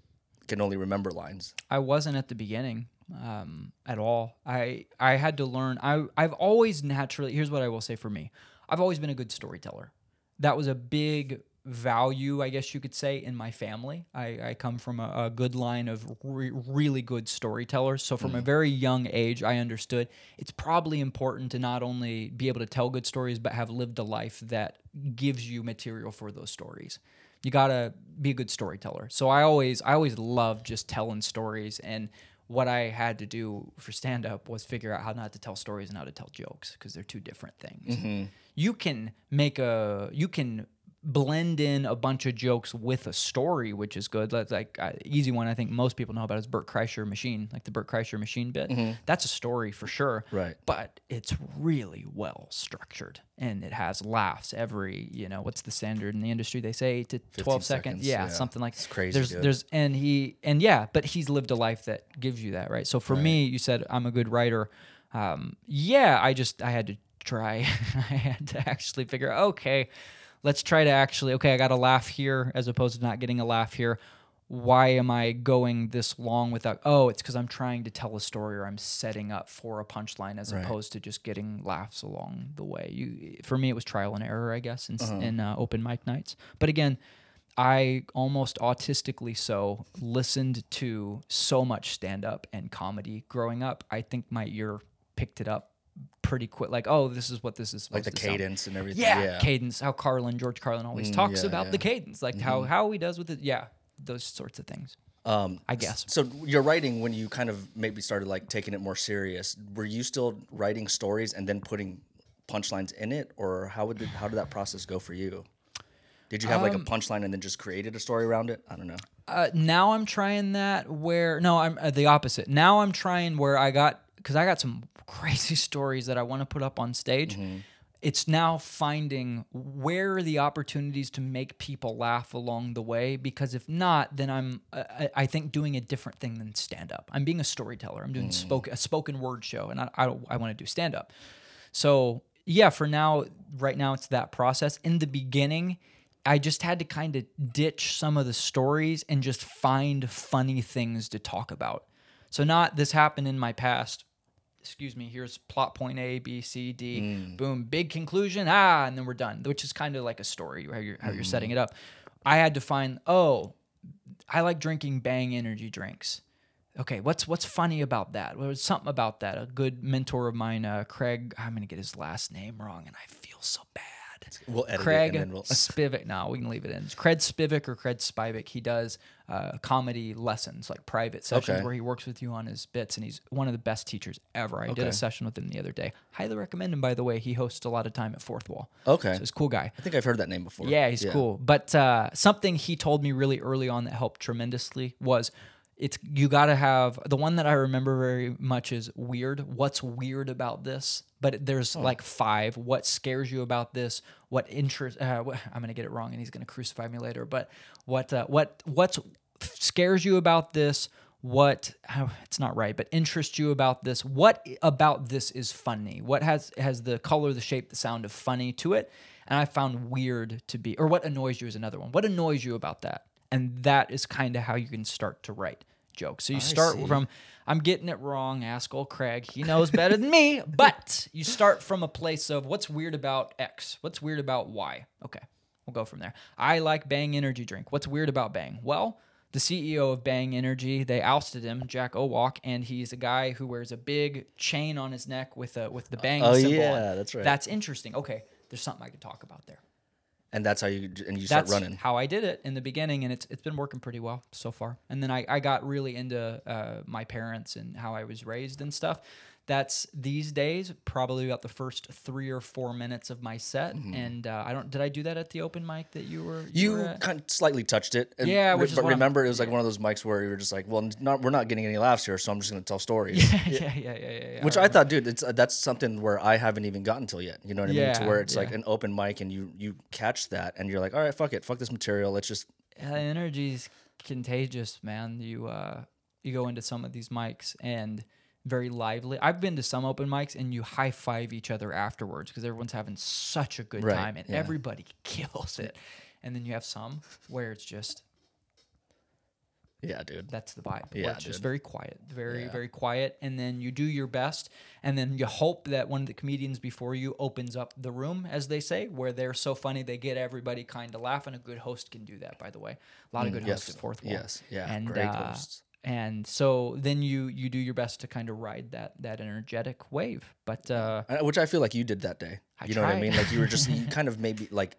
can only remember lines? I wasn't at the beginning um, at all. I I had to learn. I I've always naturally. Here's what I will say for me. I've always been a good storyteller. That was a big value, I guess you could say, in my family. I, I come from a, a good line of re- really good storytellers. So from a mm. very young age, I understood it's probably important to not only be able to tell good stories, but have lived a life that gives you material for those stories you gotta be a good storyteller. So I always I always loved just telling stories and what I had to do for stand up was figure out how not to tell stories and how to tell jokes because they're two different things. Mm-hmm. You can make a you can blend in a bunch of jokes with a story, which is good. That's like uh, easy one I think most people know about is Bert Kreischer machine, like the Bert Kreischer machine bit. That's a story for sure. Right. But it's really well structured and it has laughs every, you know, what's the standard in the industry? They say eight to 12 seconds. seconds, Yeah, yeah. something like It's crazy, There's dude. there's and he and yeah, but he's lived a life that gives you that, right? So for me, you said I'm a good writer. Um, yeah, I just I had to try. I had to actually figure okay, let's try to actually okay, I got a laugh here as opposed to not getting a laugh here. Why am I going this long without? Oh, it's because I'm trying to tell a story or I'm setting up for a punchline as Right. opposed to just getting laughs along the way. You, for me, it was trial and error, I guess, in, Uh-huh. in uh, open mic nights. But again, I almost autistically so listened to so much stand up and comedy growing up. I think my ear picked it up pretty quick. Like, oh, this is what this is Like the to sound. cadence and everything. Yeah, Yeah. cadence. How Carlin, George Carlin, always Mm, talks yeah, about yeah. the cadence, like how how he does with it. Yeah, those sorts of things. Um, I guess. So your writing, when you kind of maybe started like taking it more serious, were you still writing stories and then putting punchlines in it, or how would the, how did that process go for you? Did you have like a Um, punchline and then just created a story around it? I don't know. Uh, now I'm trying that where no, I'm uh, the opposite. Now I'm trying where I got because I got some crazy stories that I want to put up on stage. It's now finding where are the opportunities to make people laugh along the way. Because if not, then I'm uh, I, I think doing a different thing than stand up. I'm being a storyteller. I'm doing spoken a spoken word show, and I I, I want to do stand up. So yeah, for now, right now it's that process. In the beginning, I just had to kind of ditch some of the stories and just find funny things to talk about. So not this happened in my past. Excuse me. Here's plot point A, B, C, D. Boom. Big conclusion. Ah, and then we're done. Which is kind of like a story how you're how you're setting it up. I had to find. Oh, I like drinking Bang energy drinks. Okay, what's what's funny about that? Well, there's something about that. A good mentor of mine, uh, Craig. I'm gonna get his last name wrong, and I feel so bad. We'll edit Craig it and then we'll. Spivak. No, we can leave it in. It's Craig Spivak or Craig Spivak. He does uh, comedy lessons, like private sessions Okay. where he works with you on his bits, and he's one of the best teachers ever. I did a session with him the other day. Highly recommend him, by the way. He hosts a lot of time at Fourth Wall. Okay. So he's a cool guy. I think I've heard that name before. Yeah, he's cool. But uh, something he told me really early on that helped tremendously was it's you got to have the one that I remember very much is weird. What's weird about this? But there's like five. What scares you about this? What interest? Uh, I'm gonna get it wrong, and he's gonna crucify me later. But what? Uh, what? What's scares you about this? What? oh, it's not right, but interests you about this? What about this is funny? What has has the color, the shape, the sound of funny to it? And I found weird to be, or what annoys you is another one. What annoys you about that? And that is kind of how you can start to write jokes. So you start see. from, I'm getting it wrong. Ask old Craig. He knows better than me. But you start from a place of what's weird about X? What's weird about Y? Okay, we'll go from there. I like Bang Energy drink. What's weird about Bang? Well, the CEO of Bang Energy, they ousted him, Jack Owoc, and he's a guy who wears a big chain on his neck with a with the Bang Oh, symbol. on yeah, it. that's right. That's interesting. Okay, there's something I could talk about there. And that's how you and you start That's running. how I did it in the beginning, and it's it's been working pretty well so far. And then I, I got really into uh, my parents and how I was raised and stuff. That's these days probably about the first three or four minutes of my set. And uh, I don't did I do that at the open mic that you were you, You at? kind of slightly touched it. and Yeah, re- but what I'm- remember, it was like one of those mics where you were just like, "Well, not, we're not getting any laughs here, so I'm just going to tell stories." yeah, yeah, yeah, yeah, yeah, yeah. Which I thought, dude, it's, uh, that's something where I haven't even gotten till yet. You know what I mean? To where it's like an open mic and you you catch that and you're like, all right, fuck it, fuck this material. Let's just uh, energy's contagious, man. You uh, you go into some of these mics and very lively. I've been to some open mics and you high five each other afterwards because everyone's having such a good Right, time and yeah. everybody kills it. And then you have some where it's just yeah, dude. that's the vibe. Yeah, it's just very quiet, very Yeah. very quiet, and then you do your best, and then you hope that one of the comedians before you opens up the room, as they say, where they're so funny they get everybody kind of laughing. A good host can do that, by the way. A lot of Mm, good yes, hosts at Fourth Wall. yes, yeah, and great uh, hosts. And so then you you do your best to kind of ride that that energetic wave, but uh, Which I feel like you did that day. I you know what I mean? Like you were just you kind of maybe like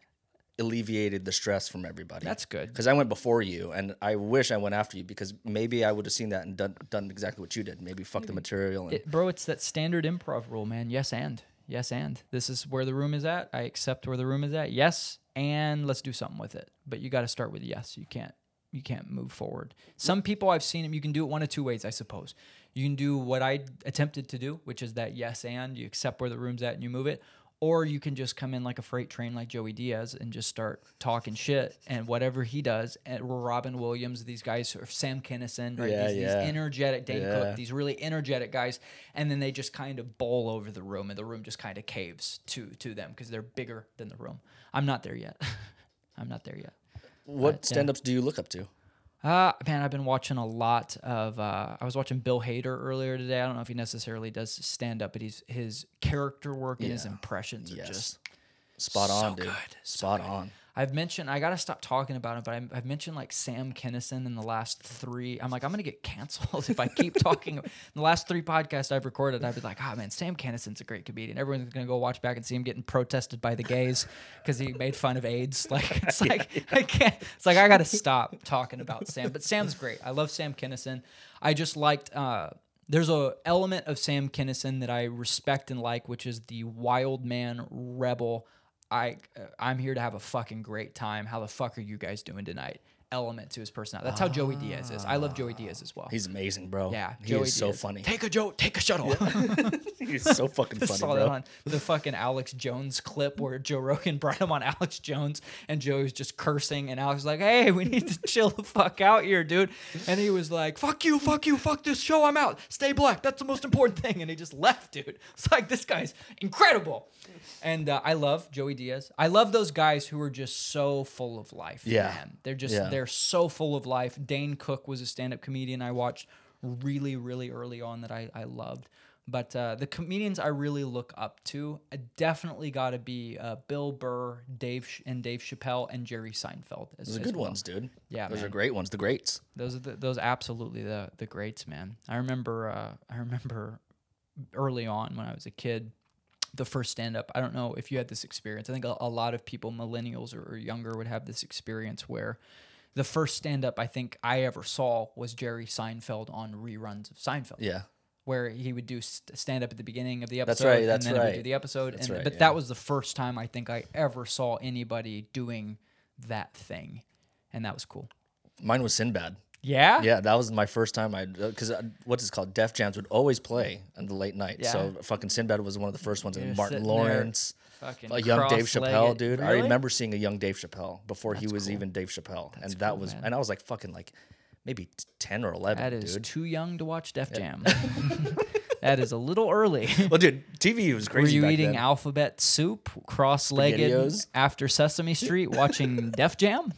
alleviated the stress from everybody. that's good. because I went before you, and I wish I went after you because maybe I would have seen that and done done exactly what you did. Maybe fuck the material and It, bro, it's that standard improv rule, man. Yes and yes and this is where the room is at. I accept where the room is at. Yes, and let's do something with it. But you got to start with yes. You can't you can't move forward. Some people I've seen them. You can do it one of two ways, I suppose. You can do what I attempted to do, which is that yes and you accept where the room's at and you move it. Or you can just come in like a freight train, like Joey Diaz, and just start talking shit. And whatever he does, and Robin Williams, these guys, or Sam Kinison, right? Yeah, these, yeah. these energetic Dane Yeah. Cook, these really energetic guys, and then they just kind of bowl over the room, and the room just kind of caves to to them because they're bigger than the room. I'm not there yet. I'm not there yet. What But, stand-ups do you look up to? Uh, man, I've been watching a lot of. Uh, I was watching Bill Hader earlier today. I don't know if he necessarily does stand up, but he's his character work and his Yeah. impressions are Yes. just Spot so on, dude. so Spot good. on. I've mentioned I gotta stop talking about him, but I'm, I've mentioned like Sam Kinison in the last three. I'm like I'm gonna get canceled if I keep talking. in the last three podcasts I've recorded, I've been like, oh man, Sam Kinison's a great comedian. Everyone's gonna go watch back and see him getting protested by the gays because he made fun of AIDS. Like it's like I can't. It's like I gotta stop talking about Sam. But Sam's great. I love Sam Kinison. I just liked. uh there's a element of Sam Kinison that I respect and like, which is the wild man rebel. I uh, I'm here to have a fucking great time. How the fuck are you guys doing tonight? Element to his personality. That's how Joey Diaz is. I love Joey Diaz as well. He's amazing, bro. yeah, he Joey is so Diaz. funny. Take a Joe, take a shuttle. He's so fucking funny. Saw that bro. on the fucking Alex Jones clip where Joe Rogan brought him on Alex Jones and Joe was just cursing and Alex was like, "Hey, we need to chill the fuck out here, dude." And he was like, "Fuck you, fuck you, fuck this show. I'm out. Stay black. That's the most important thing." And he just left, dude. It's like this guy's incredible. And uh, I love Joey Diaz. I love those guys who are just so full of life. Yeah. man. They're just Yeah. they're so full of life. Dane Cook was a stand-up comedian I watched really, really early on that I, I loved. But uh, the comedians I really look up to uh, definitely got to be uh, Bill Burr, Dave Ch- and Dave Chappelle, and Jerry Seinfeld. As, Those are as good well. ones, dude. Yeah, those are great ones. The greats. Those are the, those absolutely the the greats, man. I remember uh, I remember early on when I was a kid, the first stand up. I don't know if you had this experience. I think a, a lot of people, millennials or, or younger, would have this experience where the first stand up I think I ever saw was Jerry Seinfeld on reruns of Seinfeld Yeah. where he would do st- stand up at the beginning of the episode, That's right, that's and then he would do right. the episode That's and right, but yeah. that was the first time I think I ever saw anybody doing that thing and that was cool. Mine was Sinbad. Yeah? Yeah, that was my first time I because uh, what's it called? Def Jams would always play on the late night. Yeah. So fucking Sinbad was one of the first ones, and Martin sitting there Lawrence, Fucking a young Dave Chappelle, dude. I remember seeing a young Dave Chappelle before he was cool. even Dave Chappelle, and that cool, was man. and I was like fucking like maybe ten or eleven, That is dude. too young to watch Def Jam. that is a little early. well, dude, TV was crazy. Were you eating then. alphabet soup, cross-legged after Sesame Street, watching Def Jam?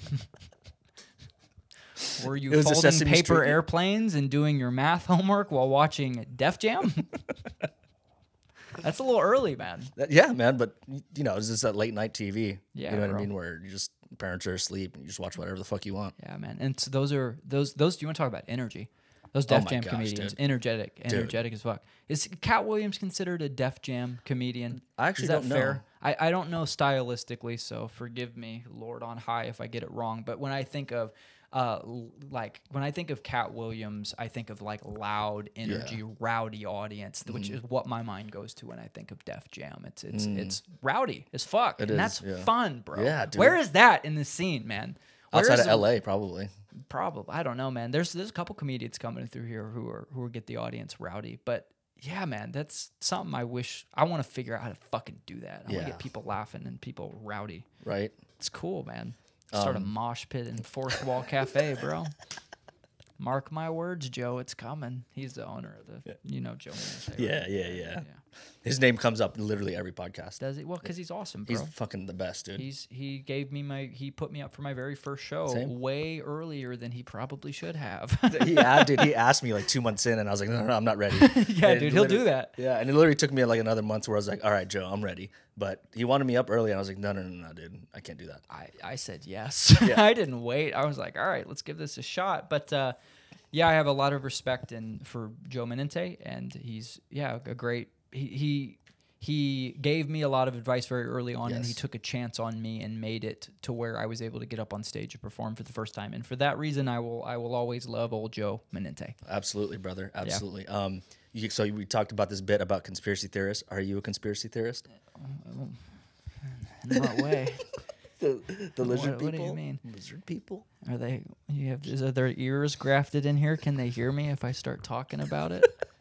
Were you It was a folding paper Street- airplanes and doing your math homework while watching Def Jam? That's a little early, man. Yeah, man, but you know, it's just that late night TV. Yeah, you know what bro. I mean, where you just parents are asleep and you just watch whatever the fuck you want. Yeah, man. And so those are those those. Do you want to talk about energy? Those Oh Def my Jam gosh, comedians, dude. energetic, energetic as fuck. Is Katt Williams considered a Def Jam comedian? I actually Is that don't know. fair? I, I don't know stylistically, so forgive me, Lord on high, if I get it wrong. But when I think of uh, like when I think of Katt Williams, I think of like loud energy, rowdy audience, Mm-hmm. which is what my mind goes to when I think of Def Jam. It's it's it's rowdy as fuck, and Mm. is, that's yeah. fun, bro. Yeah, dude. Where is that in the scene, man? Where Outside of the- LA, probably. Probably. I don't know, man. There's there's a couple comedians coming through here who are who are get the audience rowdy, but yeah, man, that's something I wish I want to figure out how to fucking do that. I want Yeah. to get people laughing and people rowdy. Right? It's cool, man. Start Um, a mosh pit in Fourth Wall Cafe, bro. Mark my words, Joe. It's coming. He's the owner of the, you know, Joe. Right? Yeah, yeah, yeah. Yeah. His name comes up in literally every podcast. Does he? Well, because he's awesome, bro. He's fucking the best, dude. He's he gave me my he put me up for my very first show Same. way earlier than he probably should have. he, yeah, dude, he asked me like two months in, and I was like, no, no, no I'm not ready. yeah, And dude, he'll do that. Yeah, and it literally took me like another month where I was like, all right, Joe, I'm ready. But he wanted me up early, and I was like, no, no, no, no, dude, I can't do that. I, I said yes. Yeah. I didn't wait. I was like, all right, let's give this a shot. But uh, yeah, I have a lot of respect and for Joe Menente, and he's yeah a great. He he he gave me a lot of advice very early on, and he took a chance on me and made it to where I was able to get up on stage and perform for the first time. And for that reason, I will I will always love old Joe Menente. Absolutely, brother. Absolutely. Um, you, so we talked about this bit about conspiracy theorists. Are you a conspiracy theorist? In what way? The, the lizard What- what do you mean? Lizard people. Are they? You have? Is are there ears grafted in here? Can they hear me if I start talking about it?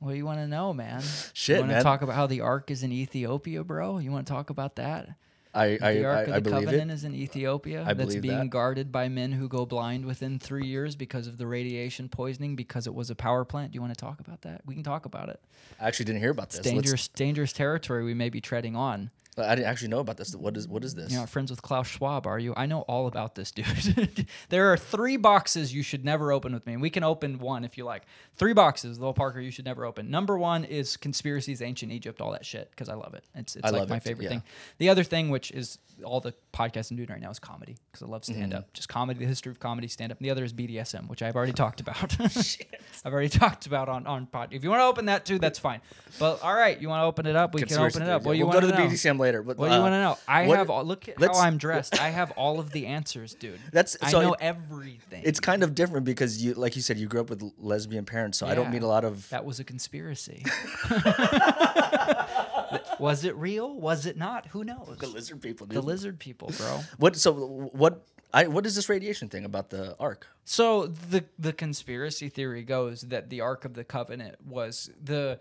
what do you want to know, man? Shit, You want to talk about how the Ark is in Ethiopia, bro? You want to talk about that? I I, The Ark I, of I the believe Covenant it. is in Ethiopia. I that's being that. guarded by men who go blind within three years because of the radiation poisoning because it was a power plant. Do you want to talk about that? We can talk about it. I actually didn't hear about this. It's Let's- dangerous, dangerous territory we may be treading on. I didn't actually know about this. What is what is this? You're not friends with Klaus Schwab, are you? I know all about this, dude. there are three boxes you should never open with me. And we can open one if you like. Three boxes, Lil Parker, you should never open. Number one is conspiracies, ancient Egypt, all that shit, because I love it. It's, it's I like my it, favorite yeah. thing. The other thing, which is all the podcast I'm doing right now, is comedy, because I love stand Mm-hmm. up. Just comedy, the history of comedy, stand up. And the other is BDSM, which I've already talked about. I've already talked about on, on pod. If you want to open that too, that's fine. But all right, you want to open it up? We can open it up. What do you we'll want go to the know? BDSM later. But What do you uh, want to know? I what- have all, look at let's- how I'm dressed. I have all of the answers, dude. That's- I know it- everything. It's kind of different because you, like you said, you grew up with lesbian parents, so I don't Yeah. meet a lot of. that was a conspiracy. was it real? Was it not? Who knows? The lizard people, dude. The lizard people, bro. What? So what? I what is this radiation thing about the ark? So the the conspiracy theory goes that the Ark of the Covenant was the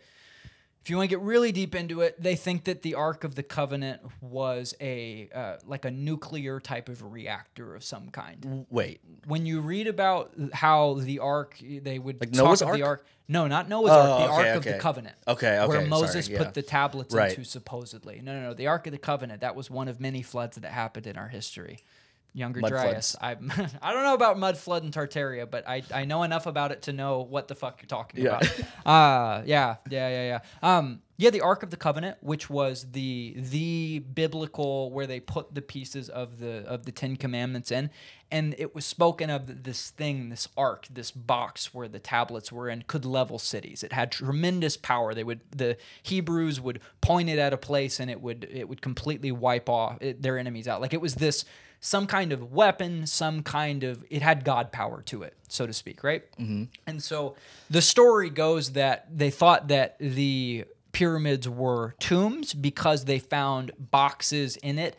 if you want to get really deep into it, they think that the Ark of the Covenant was a uh, like a nuclear type of reactor of some kind. Wait, when you read about how the ark they would Like talk Noah's of the Ark? ark no not noah's Oh, ark the okay, ark of the covenant Okay, where okay, moses sorry, put yeah. the tablets Right. into supposedly no no no the ark of the covenant that was one of many floods that happened in our history younger Mud dryas. i i don't know about mud flood in tartaria but i i know enough about it to know what the fuck you're talking Yeah. about. Uh yeah yeah yeah yeah. Um yeah the ark of the covenant which was the the biblical where they put the pieces of the of the 10 commandments in and it was spoken of this thing this ark this box where the tablets were in could level cities. It had tremendous power. They would the hebrews would point it at a place and it would it would completely wipe off it, their enemies out. Like it was this some kind of weapon some kind of it had god power to it so to speak right? Mm-hmm. and so the story goes that they thought that the pyramids were tombs because they found boxes in it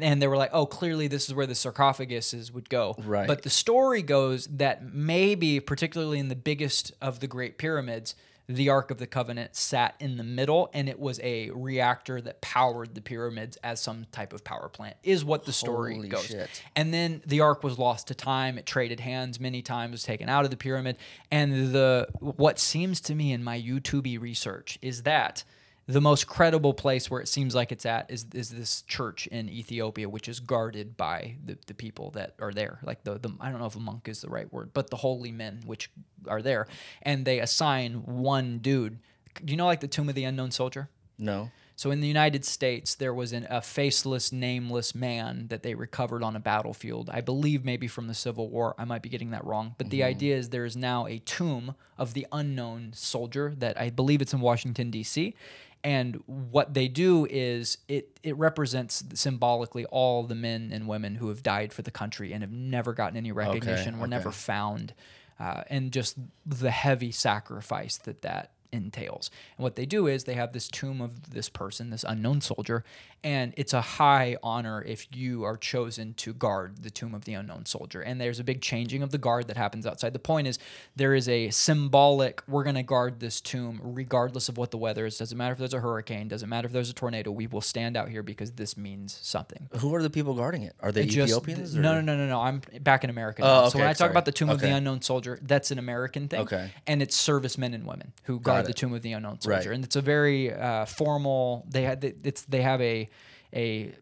and they were like oh clearly this is where the sarcophaguses would go Right. but the story goes that maybe particularly in the biggest of the great pyramids the ark of the covenant sat in the middle and it was a reactor that powered the pyramids as some type of power plant is what the story Holy goes shit. and then the ark was lost to time. It traded hands many times, was taken out of the pyramid. And the what seems to me in my YouTube research is that the most credible place where it seems like it's at is, is this church in Ethiopia, which is guarded by the, the people that are there. Like the, the I don't know if a monk is the right word, but the holy men which are there. And they assign one dude. Do you know like the tomb of the unknown soldier? no. So in the United States, there was an, a faceless, nameless man that they recovered on a battlefield. I believe maybe from the Civil War. I might be getting that wrong. But the mm-hmm. idea is there is now a tomb of the unknown soldier that I believe it's in Washington, D.C. And what they do is it it represents symbolically all the men and women who have died for the country and have never gotten any recognition, were never found, uh, and just the heavy sacrifice that that entails. And what they do is they have this tomb of this person, this unknown soldier, and it's a high honor if you are chosen to guard the tomb of the unknown soldier. And there's a big changing of the guard that happens outside. The point is there is a symbolic we're going to guard this tomb regardless of what the weather is. Doesn't matter if there's a hurricane, doesn't matter if there's a tornado. We will stand out here because this means something. Who are the people guarding it? Are they Just- Ethiopians? no, or- no, no, no, no. I'm back in America. Oh, now. so when I talk sorry. about the tomb of the unknown soldier, that's an American thing. Okay. And it's servicemen and women who guard the tomb of the unknown Right. soldier, and it's a very uh, formal. They had it's they have a a.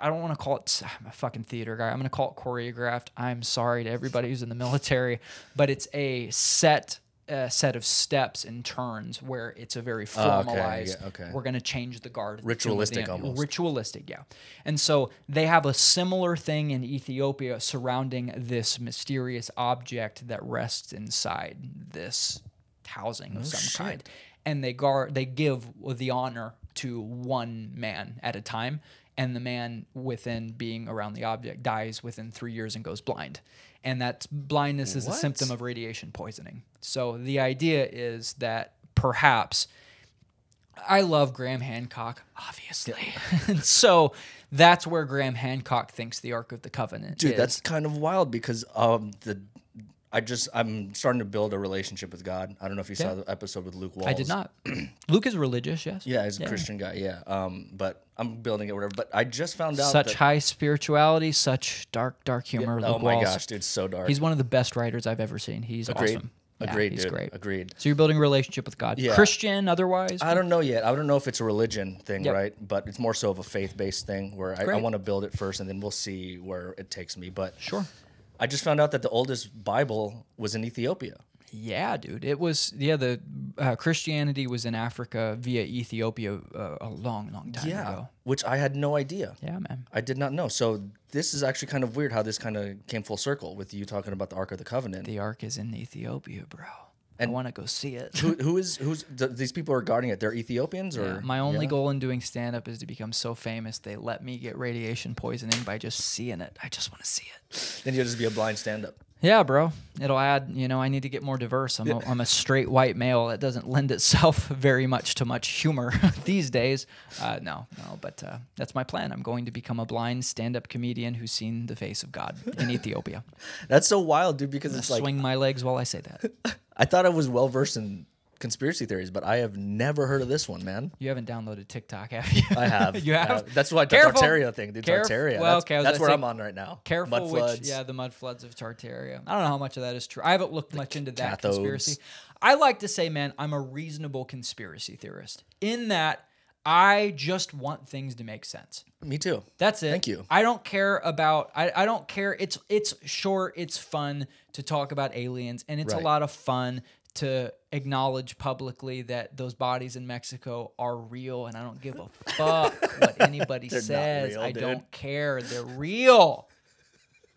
I don't want to call it. I'm a fucking theater guy. I'm going to call it choreographed. I'm sorry to everybody who's in the military, but it's a set. uh set of steps and turns where it's a very Oh, okay, yeah, formalized. okay. We're going to change the guard. of the tomb of the Ritualistic almost. ritualistic, yeah. And so they have a similar thing in Ethiopia surrounding this mysterious object that rests inside this housing of some shit. kind. And they guard they give the honor to one man at a time. And the man within being around the object dies within three years and goes blind. And that blindness is a symptom of radiation poisoning. So the idea is that perhaps I love Graham Hancock, obviously. and so that's where Graham Hancock thinks the Ark of the Covenant Dude, is. that's kind of wild because um the I just I'm starting to build a relationship with God. I don't know if you saw the episode with Luke Walls. I did not. Luke is religious, yes. Yeah, he's a Christian guy. Yeah, um, but I'm building it, whatever. But I just found out Such that, high spirituality, such dark, dark humor. oh Luke my Walls. gosh, dude, it's so dark. He's one of the best writers I've ever seen. He's Agreed. awesome. Yeah, Agreed, he's dude. great. Agreed. So you're building a relationship with God. Yeah. Christian, otherwise. I don't know yet. I don't know if it's a religion thing, Yep. right? But it's more so of a faith-based thing where I, I want to build it first, and then we'll see where it takes me. But Sure. I just found out that the oldest Bible was in Ethiopia. Yeah, dude. It was yeah. The uh, Christianity was in Africa via Ethiopia uh, a long, long time yeah, ago. which I had no idea. Yeah, man. I did not know. So this is actually kind of weird how this kind of came full circle with you talking about the Ark of the Covenant. The Ark is in Ethiopia, bro. I And- want to go see it. who, who is who's th- these people are guarding it? They're Ethiopians or Yeah, my only Yeah? goal in doing stand up is to become so famous they let me get radiation poisoning by just seeing it. I just want to see it. Then you'll just be a blind stand-up. Yeah, bro. It'll add, you know, I need to get more diverse. I'm a, I'm a straight white male. That doesn't lend itself very much to much humor these days. Uh, no, no, but uh, that's my plan. I'm going to become a blind stand up comedian who's seen the face of God in Ethiopia. That's so wild, dude. Because it's like Swing my legs while I say that. I thought I was well versed in conspiracy theories, but I have never heard of this one, man. You haven't downloaded TikTok, have you? I have. you have? That's why the. Tartaria thing, dude. Caref- Tartaria. well, that's okay, that's where I'm on right now. Careful Mud which floods. yeah, the mud floods of Tartaria. I don't know how much of that is true. I haven't looked much into that cathodes. conspiracy. I like to say, man, I'm a reasonable conspiracy theorist in that I just want things to make sense. Me too. That's it. Thank you. I don't care about I, I don't care. It's it's short, it's fun to talk about aliens, and it's Right. a lot of fun to acknowledge publicly that those bodies in Mexico are real and I don't give a fuck what anybody says. real, I dude. don't care. They're real.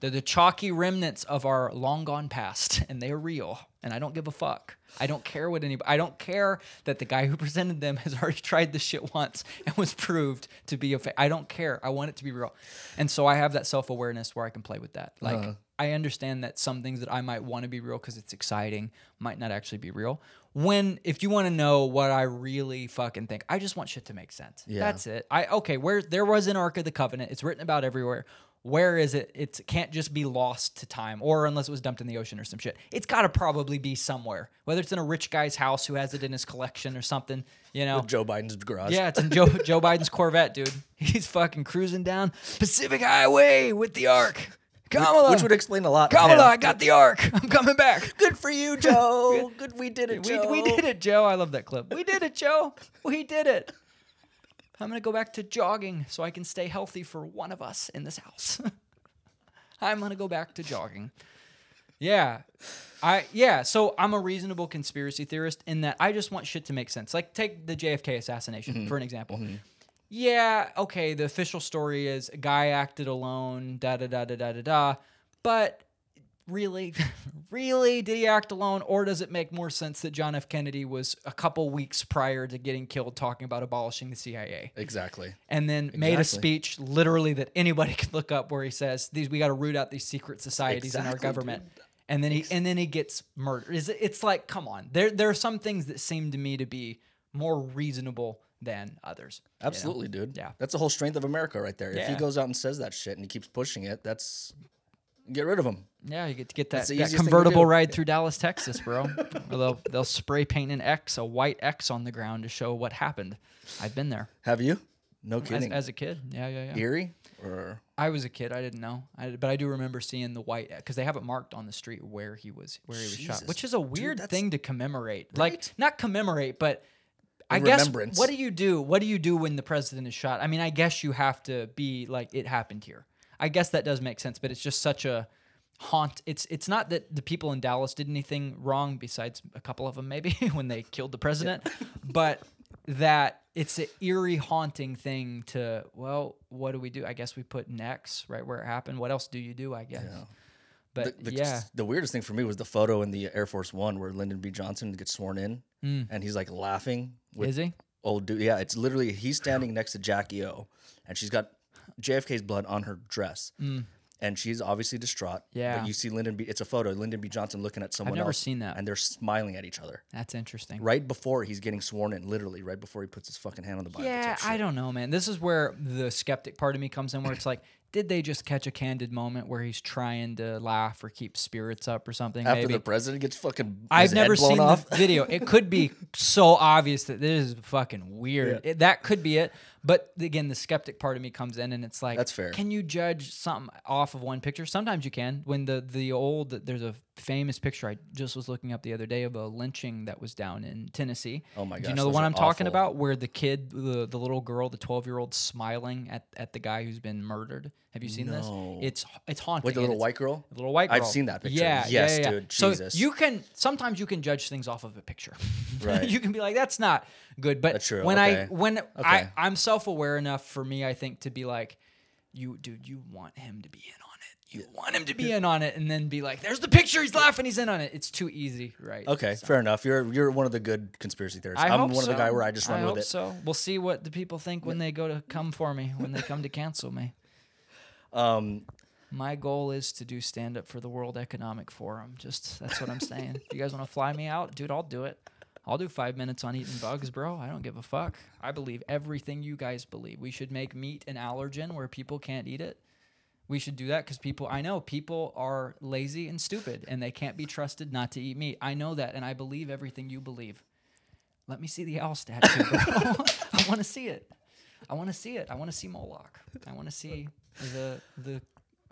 They're the chalky remnants of our long gone past, and they're real. And I don't give a fuck. I don't care what anybody. I don't care that the guy who presented them has already tried this shit once and was proved to be a. Fa- I don't care. I want it to be real, and so I have that self awareness where I can play with that. Like Uh-huh. I understand that some things that I might want to be real because it's exciting might not actually be real. When if you want to know what I really fucking think, I just want shit to make sense. Yeah. That's it. I okay. Where there was an Ark of the Covenant. It's written about everywhere. Where is it? It can't just be lost to time, or unless it was dumped in the ocean or some shit. It's got to probably be somewhere. Whether it's in a rich guy's house who has it in his collection or something, you know. Joe Biden's garage. Yeah, it's in Joe Joe Biden's Corvette, dude. He's fucking cruising down Pacific Highway with the Ark. Kamala, Which would explain a lot. Kamala, I got the Ark. I'm coming back. Good for you, Joe. Good, we did it, We, Joe. we did it, Joe. I love that clip. We did it, Joe. We did it. I'm gonna go back to jogging so I can stay healthy for one of us in this house. I'm gonna go back to jogging. Yeah. I yeah, so I'm a reasonable conspiracy theorist in that I just want shit to make sense. Like take the JFK assassination mm-hmm. for an example. Mm-hmm. Yeah, okay, the official story is a guy acted alone, da da da da da da da. But really, really, did he act alone, or does it make more sense that John F. Kennedy was a couple weeks prior to getting killed talking about abolishing the CIA? Exactly. and then made a speech literally that anybody could look up where he says these we got to root out these secret societies in our government dude. and then he and then he gets murdered is it's like come on there there are some things that seem to me to be more reasonable than others you know? Absolutely, dude. Yeah. That's the whole strength of America right there. If he goes out and says that shit and he keeps pushing it, that's get rid of him. yeah you get to get that, that easiest thing to convertible ride through dallas texas bro they'll, they'll spray paint an x a white x on the ground to show what happened i've been there Have you? No as, kidding. as a kid yeah yeah yeah Erie or I was a kid. I didn't know, I, but I do remember seeing the white because they have it marked on the street where he was where he was shot, which is a weird that's- thing to commemorate. Like not commemorate, but I guess what do you do? What do you do when the president is shot? I mean, I guess you have to be like it happened here. I guess that does make sense, but it's just such a haunt. It's it's not that the people in Dallas did anything wrong besides a couple of them maybe when they killed the president, but that it's an eerie haunting thing to well what do we do i guess we put x right where it happened what else do you do i guess but the, the, yeah the weirdest thing for me was the photo in the Air Force One where Lyndon B. Johnson gets sworn in mm. and he's like laughing with is he old dude. Yeah, it's literally he's standing next to Jackie O, and she's got JFK's blood on her dress, and she's obviously distraught. Mm. Yeah. but you see Lyndon B. It's a photo. Lyndon B. Johnson looking at someone I've never else, seen that. and they're smiling at each other that's interesting right before he's getting sworn in. Literally, right before he puts his fucking hand on the Bible. yeah type shit. i don't know man this is where the skeptic part of me comes in where it's like did they just catch a candid moment where he's trying to laugh or keep spirits up or something After maybe the president gets fucking, I've never seen off. the video. It could be so obvious that this is fucking weird. Yeah. It- that could be it. But again, the skeptic part of me comes in, and it's like, That's fair. Can you judge something off of one picture? Sometimes you can. When the the old there's a famous picture I just was looking up the other day of a lynching that was down in Tennessee. Oh my Do you know the one I'm talking about, where the kid, the the little girl, the 12 year old, smiling at at the guy who's been murdered. Have you seen No. this? It's it's haunting. With the little white girl. the little white girl. I've seen that picture. Yeah, Yes, yeah, yeah. dude. So Jesus. you can sometimes you can judge things off of a picture. Right. you can be like, that's not good. But That's true, when I okay. when I Okay. I'm self aware enough for me, I think to be like, you dude, you want him to be in. You want him to be in on it, and then be like, there's the picture. He's laughing. He's in on it. It's too easy, right? Okay, fair enough. You're you're one of the good conspiracy theorists. I I'm hope one of the so. guy where I just run I with hope it. So we'll see what the people think when they go to come for me, when they come to cancel me. Um, My goal is to do stand up for the World Economic Forum. Just that's what I'm saying. if you guys want to fly me out, dude, I'll do it. I'll do five minutes on eating bugs, bro. I don't give a fuck. I believe everything you guys believe. We should make meat an allergen where people can't eat it. We should do that because people, I know people are lazy and stupid and they can't be trusted not to eat meat. I know that and I believe everything you believe. Let me see the owl statue. I want to see it. I want to see it. I want to see Moloch. I want to see the the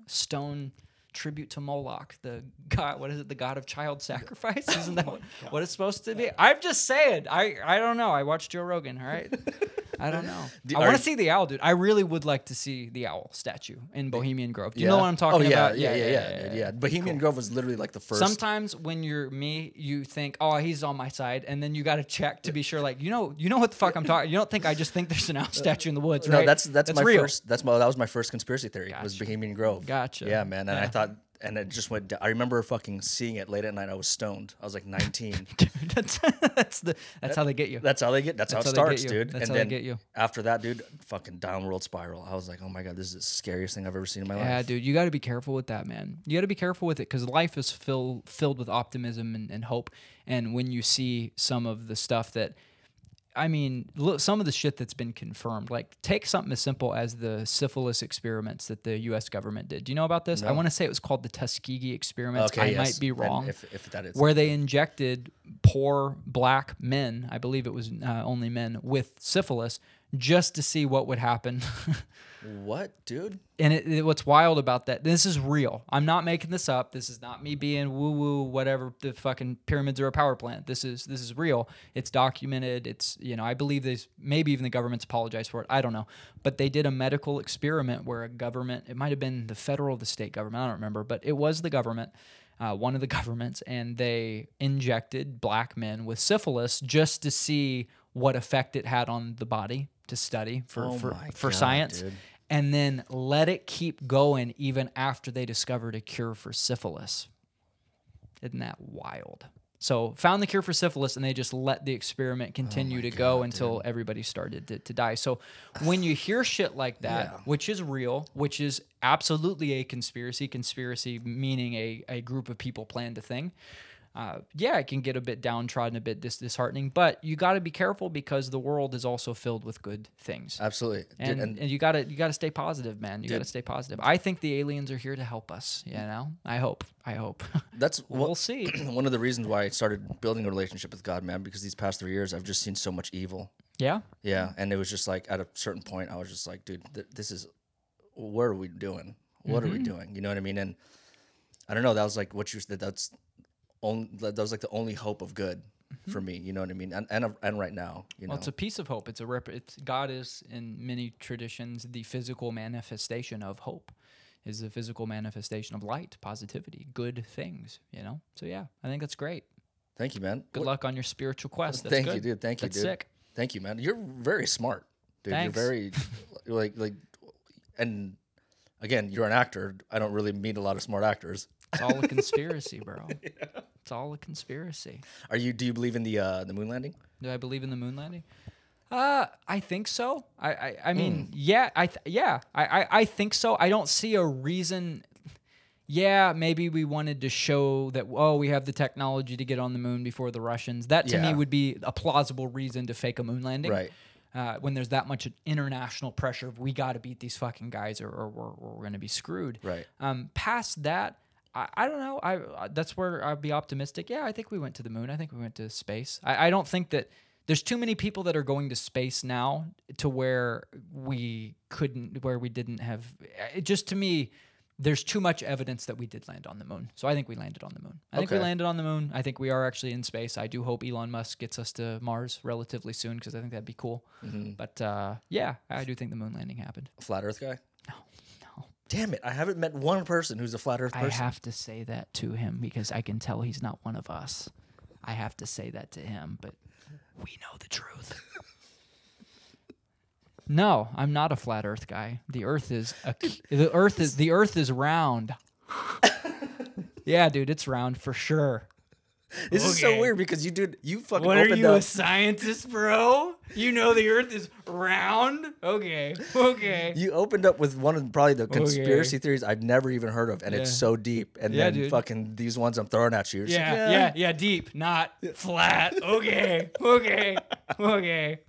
stone tribute to Moloch, the god. What is it? The god of child sacrifice? Isn't that what, oh what it's supposed to be? I'm just saying. I I don't know. I watched Joe Rogan. All right. I don't know. Do- I want to see the owl, dude. I really would like to see the owl statue in Bohemian Grove. Do you yeah. know what I'm talking oh, yeah, about? Yeah, yeah, yeah, dude, yeah. Bohemian Grove was literally like the first. Sometimes when you're me, you think, "Oh, he's on my side," and then you got to check to be sure. Like, you know, you know what the fuck I'm talking. You don't think I just think there's an owl uh, statue in the woods, right? no, right? that's that's, my real. first. That's my that was my first conspiracy theory. Was Bohemian Grove. Gotcha. Yeah, man. And I thought, and it just went. down. I remember fucking seeing it late at night. I was stoned. I was like 19. Dude, that's that's the that's how they get you. That's how they get. That's, That's how how it they starts, dude. That's and how they get you. after that, dude, fucking downward spiral. I was like, oh my god, this is the scariest thing I've ever seen in my Yeah, life. Yeah, dude, you got to be careful with that, man. You got to be careful with it because life is fill, filled with optimism and, and hope. And when you see some of the stuff that, I mean, look, some of the shit that's been confirmed, like take something as simple as the syphilis experiments that the U.S. government did. Do you know about this? I want to say it was called the Tuskegee experiments. Okay, I yes. might be wrong. If, if that is where they injected poor black men, I believe it was uh, only men, with syphilis just to see what would happen. what, dude? and it, it- what's wild about that this is real. I'm not making this up. This is not me being woo woo whatever the fucking pyramids are a power plant. This is this is real. It's documented. It's you know i believe there's maybe even the government's apologized for it. I don't know. But they did a medical experiment where a government it might have been the federal or the state government i don't remember but it was the government uh, one of the governments and they injected black men with syphilis just to see what effect it had on the body to study for Oh for, for God, science dude. and then let it keep going even after they discovered a cure for syphilis. Isn't that wild? So found the cure for syphilis and they just let the experiment oh continue to go until everybody started to, to die. So when you hear shit like that, Yeah. which is real, which is absolutely a conspiracy, conspiracy meaning a, a group of people planned a thing. Uh, yeah, it can get a bit downtrodden, a bit dis- disheartening, but you got to be careful because the world is also filled with good things Absolutely. And, and and you gotta you gotta stay positive, man. You gotta stay positive. I think the aliens are here to help us. You know, I hope. I hope. that's we'll see. one of the reasons why I started building a relationship with God, man, because these past three years I've just seen so much evil. Yeah, Yeah, and it was just like at a certain point, I was just like, dude, th- this is what are we doing? What are we doing? You know what I mean? And I don't know. That was like what you said. That's only that was like the only hope of good mm-hmm. for me. You know what I mean? And and and right now, you know, it's a piece of hope. It's a rep- it's God is in many traditions the physical manifestation of hope. Is the physical manifestation of light, positivity, good things. You know. So yeah, I think that's great. thank you, man. Good What- luck on your spiritual quest. That's Thank you, dude. Thank you, That's dude. sick. Thank you, man. You're very smart, dude. Thanks. You're very like like, and again, you're an actor. I don't really meet a lot of smart actors. It's all a conspiracy, bro. It's all a conspiracy. Are you? Do you believe in the uh, the moon landing? Do I believe in the moon landing? Uh, I think so. I, I, I mean, Hmm. yeah, I, th- yeah, I, I, I think so. I don't see a reason. Yeah, maybe we wanted to show that oh, we have the technology to get on the moon before the Russians. That to Yeah. me would be a plausible reason to fake a moon landing. Right. Uh, when there's that much international pressure, we got to beat these fucking guys, or, or we're, we're going to be screwed. Right. Um, past that, I, I don't know. I uh, that's where I'd be optimistic. Yeah, I think we went to the moon. I think we went to space. I, I don't think that there's too many people that are going to space now to where we couldn't, where we didn't have. It just to me, there's too much evidence that we did land on the moon. So I think we landed on the moon. I think we Okay. landed on the moon. I think we are actually in space. I do hope Elon Musk gets us to Mars relatively soon because I think that'd be cool. Mm-hmm. But uh, yeah, I do think the moon landing happened. Flat Earth guy? Damn it! I haven't met one person who's a flat Earth person. I have to say that to him because I can tell he's not one of us. I have to say that to him, but we know the truth. no, I'm not a flat Earth guy. The Earth is a, the Earth is the Earth is round. yeah, dude, it's round for sure. This is so weird because you did you fucking What are you, a scientist, bro? You know the Earth is round? Okay, okay. You opened up with one of probably the conspiracy theories I've never even heard of, and it's so deep. And Yeah, then dude. fucking these ones I'm throwing at you. You're like, Yeah, yeah, yeah, deep, not flat. Okay, okay, okay.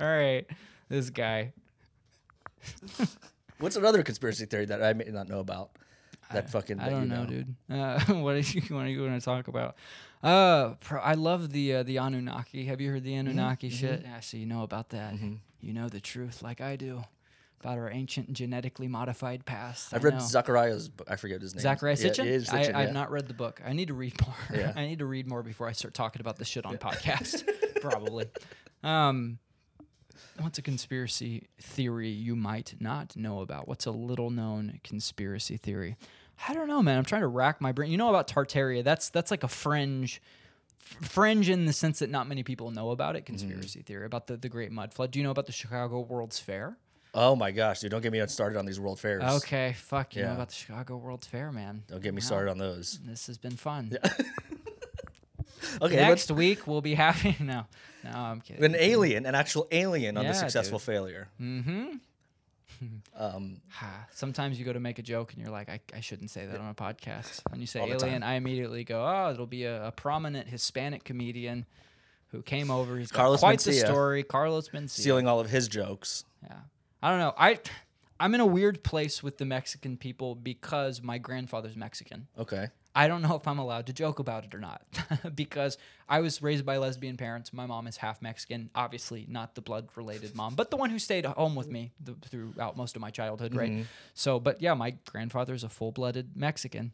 All right, this guy. What's another conspiracy theory that I may not know about? That fucking. I don't you know, dude. Uh, what are you what are you going to talk about? Uh, pro- I love the uh, the Anunnaki. Have you heard the Mm-hmm, Anunnaki shit? Yeah, so you know about that. You know the truth, like I do, about our ancient genetically modified past. I've I read know. Zecharia's. book. I forget his name. Zecharia Yeah, Sitchin? yeah, I, Sitchin, I've yeah. not read the book. I need to read more. Yeah. I need to read more before I start talking about this shit on podcast. Probably. Um, what's a conspiracy theory you might not know about? What's a little known conspiracy theory? I don't know, man. I'm trying to rack my brain. You know about Tartaria? That's that's like a fringe. Fringe in the sense that not many people know about it. Conspiracy theory about the, the Great Mud Flood. Do you know about the Chicago World's Fair? Oh my gosh, dude! Don't get me started on these world fairs. Okay, fuck. You know Yeah. about the Chicago World's Fair, man. Don't get me Wow. started on those. This has been fun. Yeah. Okay, Next week we'll be having no, no, I'm kidding. an alien, an actual alien on the successful dude. failure. mm-hmm. Um, Sometimes you go to make a joke and you're like, I, I shouldn't say that on a podcast. When you say All alien. I immediately go, oh, it'll be a, a prominent Hispanic comedian who came over. He's got Carlos quite the story. Carlos Mencia. stealing all of his jokes. Yeah. I don't know. I I'm in a weird place with the Mexican people because my grandfather's Mexican. Okay. I don't know if I'm allowed to joke about it or not because I was raised by lesbian parents. My mom is half Mexican, obviously not the blood related mom, but the one who stayed home with me th- throughout most of my childhood, right? So, but yeah, my grandfather's a full blooded Mexican.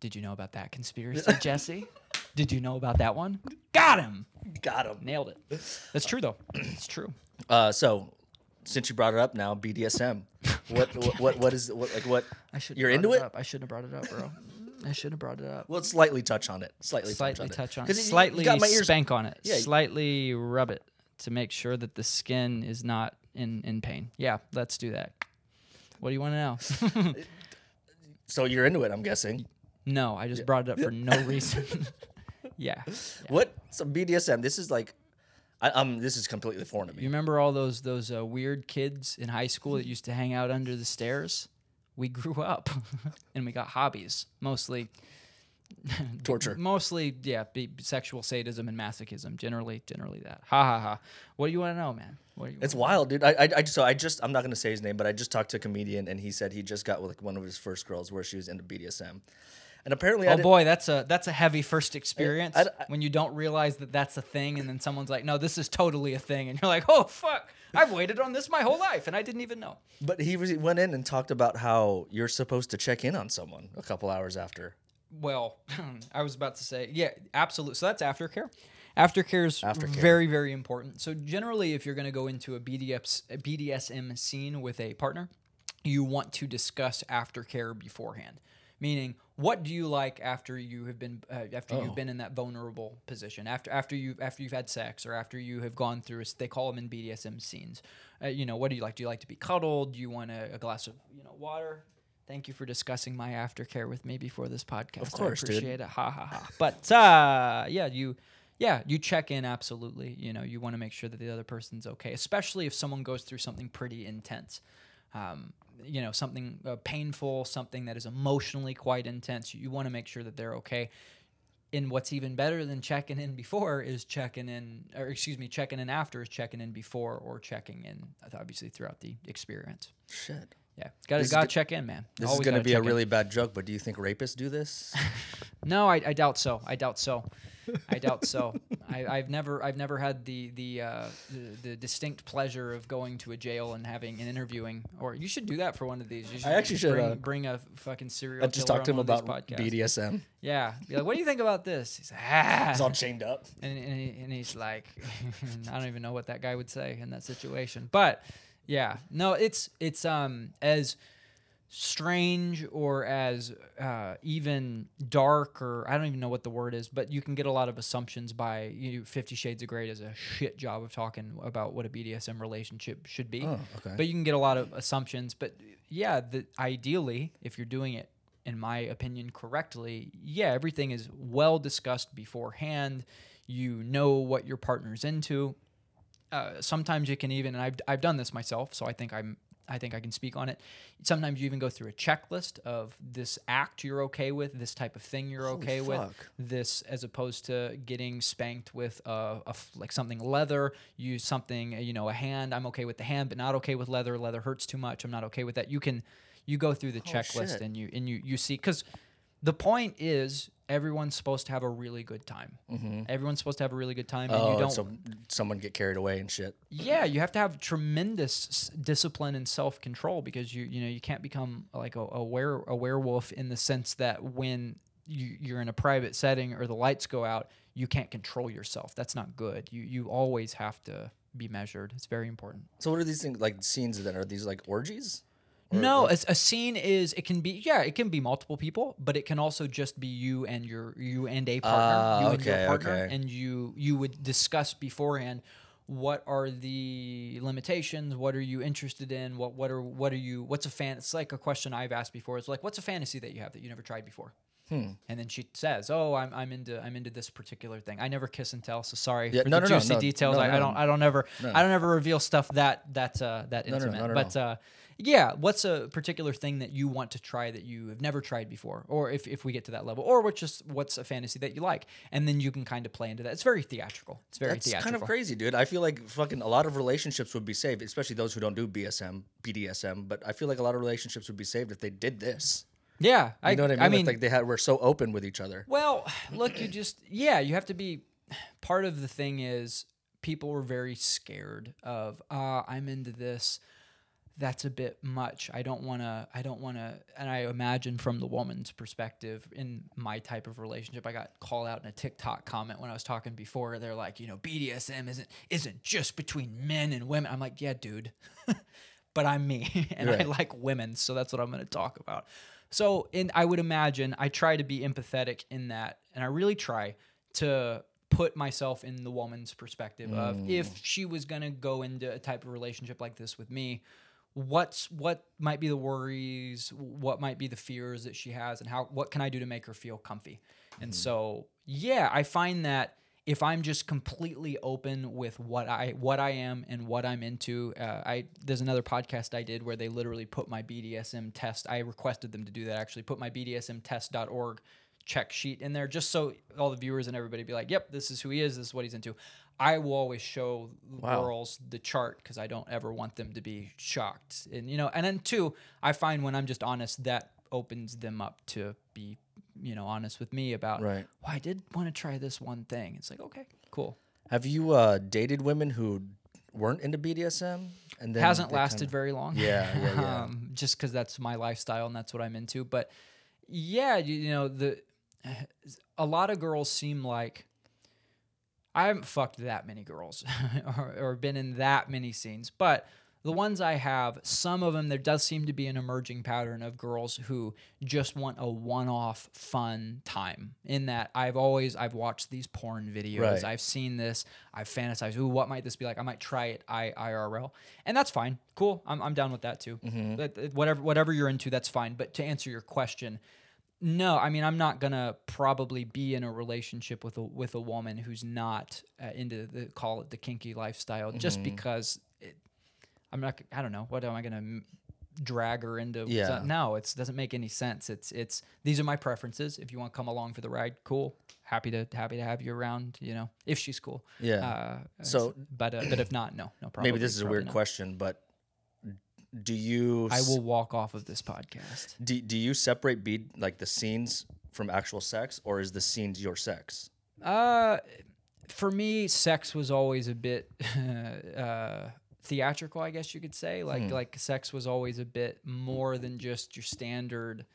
Did you know about that conspiracy, Jesse? Did you know about that one? Got him. Got him. Nailed it. That's true though. It's true. Uh, so, since you brought it up now, BDSM. What what what, what is what like what? I should. You're into it? Up. I shouldn't have brought it up, bro. I should have brought it up. Well, slightly touch on it. Slightly, slightly touch touch on it. it. you- you Slightly got my ears- spank on it. Yeah. Slightly rub it to make sure that the skin is not in, in pain. Yeah, let's do that. What do you want to know? So you're into it, I'm guessing. no, I just brought it up for no reason. yeah. What? So BDSM. This is like, I, um, this is completely foreign to me. You remember all those those uh, weird kids in high school that used to hang out under the stairs? We grew up and we got hobbies, mostly Torture. mostly yeah, be, sexual sadism and masochism. Generally, generally that. Ha ha ha. What do you want to know, man? What do you It's wild, dude. I, I, I, so I just, I'm not gonna say his name, but I just talked to a comedian, and he said he just got with like one of his first girls where she was into BDSM, and apparently, Oh boy, that's a that's a heavy first experience I- I- when you don't realize that that's a thing, and then someone's like, "No, this is totally a thing," and you're like, "Oh fuck, I've waited on this my whole life, and I didn't even know." But he was, went in and talked about how you're supposed to check in on someone a couple hours after. Well, I was about to say, yeah, absolutely. So that's aftercare. Aftercare is Aftercare. very, very important. So generally, if you're going to go into a BDS, a BDSM scene with a partner, you want to discuss aftercare beforehand. Meaning, what do you like after you have been uh, after Oh. you've been in that vulnerable position after after you after you've had sex or after you have gone through they call them in BDSM scenes. Uh, you know, what do you like? Do you like to be cuddled? Do you want a, a glass of you know water? Thank you for discussing my aftercare with me before this podcast. Of course, I dude. appreciate it. Ha ha ha. But uh, yeah, you yeah, you check in absolutely. You know, you want to make sure that the other person's okay, especially if someone goes through something pretty intense. Um, you know, something uh, painful, something that is emotionally quite intense. You want to make sure that they're okay. And what's even better than checking in before is checking in, or excuse me, checking in after is checking in before or checking in, obviously throughout the experience. Shit. Yeah, got to got to go- check in, man. This Always is gonna be a check in. really bad joke, but do you think rapists do this? No, I, I doubt so. I doubt so. I doubt so. I, I've never I've never had the the, uh, the the distinct pleasure of going to a jail and having an interviewing. Or you should do that for one of these. You should actually should, bring, uh, bring a fucking serial. I just talked to him on one of about. BDSM. Yeah, be like, what do you think about this? He's like, ah. He's all chained up. and, and, he- and he's like, I don't even know what that guy would say in that situation. But yeah, no, it's it's um as strange or as uh, even dark or I don't even know what the word is, but you can get a lot of assumptions by you. Fifty Shades of Grey does a shit job of talking about what a BDSM relationship should be. Oh, okay. But you can get a lot of assumptions. But yeah, the, ideally, if you're doing it, in my opinion, correctly, yeah, everything is well discussed beforehand. You know what your partner's into. Uh, sometimes you can even, and I've, I've done this myself, so I think I'm I think I can speak on it. Sometimes you even go through a checklist of this act you're okay with, this type of thing you're Holy okay with, this as opposed to getting spanked with a, a like something leather. Use something you know a hand. I'm okay with the hand, but not okay with leather. Leather hurts too much. I'm not okay with that. You can you go through the oh, checklist shit. and you and you you see because the point is everyone's supposed to have a really good time. Mm-hmm. Everyone's supposed to have a really good time, and Oh, you don't. so someone get carried away and shit. Yeah, you have to have tremendous s- discipline and self control because you you know you can't become like a, a were a werewolf in the sense that when you, you're in a private setting or the lights go out, you can't control yourself. That's not good. You you always have to be measured. It's very important. So what are these things like scenes then? Are these like orgies? No, a, a scene is it can be yeah it can be multiple people, but it can also just be you and your you and a partner, Ah, you and your partner, okay. and you you would discuss beforehand what are the limitations, what are you interested in, what what are what are you what's a fan? It's like a question I've asked before. It's like what's a fantasy that you have that you never tried before. Hmm. And then she says, "Oh, I'm, I'm into I'm into this particular thing. I never kiss and tell, so sorry Yeah, for no, the no, juicy no, details. I, I don't I don't ever. I don't ever reveal stuff that that uh, that intimate. but uh, yeah, what's a particular thing that you want to try that you have never tried before, or if, if we get to that level, or what's just what's a fantasy that you like, and then you can kind of play into that. It's very theatrical. It's very That's theatrical. kind of crazy, dude. I feel like fucking a lot of relationships would be saved, especially those who don't do BSM, BDSM. But I feel like a lot of relationships would be saved if they did this. Yeah, I, know what I mean? I mean, like they had were so open with each other. Well, look, you just yeah, you have to be. Part of the thing is people were very scared of. Uh, I'm into this. That's a bit much. I don't want to. I don't want to. And I imagine from the woman's perspective, in my type of relationship, I got called out in a TikTok comment when I was talking before. They're like, you know, BDSM isn't isn't just between men and women. I'm like, yeah, dude. but I'm me and I like women, so that's what I'm going to talk about. So, and I would imagine I try to be empathetic in that, and I really try to put myself in the woman's perspective of mm. if she was gonna go into a type of relationship like this with me, what's what might be the worries, what might be the fears that she has, and how what can I do to make her feel comfy? And so, yeah, I find that if I'm just completely open with what I what I am and what I'm into, uh, I there's another podcast I did where they literally put my BDSM test. I requested them to do that actually. Put my BDSMtest.org check sheet in there just so all the viewers and everybody be like, "Yep, this is who he is. This is what he's into." I will always show Wow. girls the chart because I don't ever want them to be shocked. And you know, and then two, I find when I'm just honest, that opens them up to be, you know, honest with me about, Right. well, I did want to try this one thing. It's like, okay, cool. Have you uh, dated women who weren't into BDSM and then Hasn't lasted kinda- very long. Yeah, yeah, yeah. um, just because that's my lifestyle and that's what I'm into. But yeah, you, you know, the a lot of girls seem like I haven't fucked that many girls or, or been in that many scenes, but the ones I have, some of them there does seem to be an emerging pattern of girls who just want a one-off fun time. In that I've always I've watched these porn videos, Right. I've seen this, I've fantasized, ooh, what might this be like? I might try it I, IRL, and that's fine, cool. I'm, I'm down with that too. Mm-hmm. That- whatever whatever you're into, that's fine. But to answer your question, no, I mean I'm not gonna probably be in a relationship with a with a woman who's not uh, into the call it the kinky lifestyle just because it, I'm not. I don't know. What am I gonna m- drag her into? Yeah. No, it doesn't make any sense. It's it's these are my preferences. If you want to come along for the ride, cool. Happy to happy to have you around. You know, if she's cool. Yeah. Uh, So- but uh, but if not, no, no problem. Maybe this is a weird question, but do you I will walk off of this podcast. do, do you separate be like the scenes from actual sex or is the scenes your sex? Uh, for me, sex was always a bit uh, theatrical, I guess you could say. Like like sex was always a bit more than just your standard.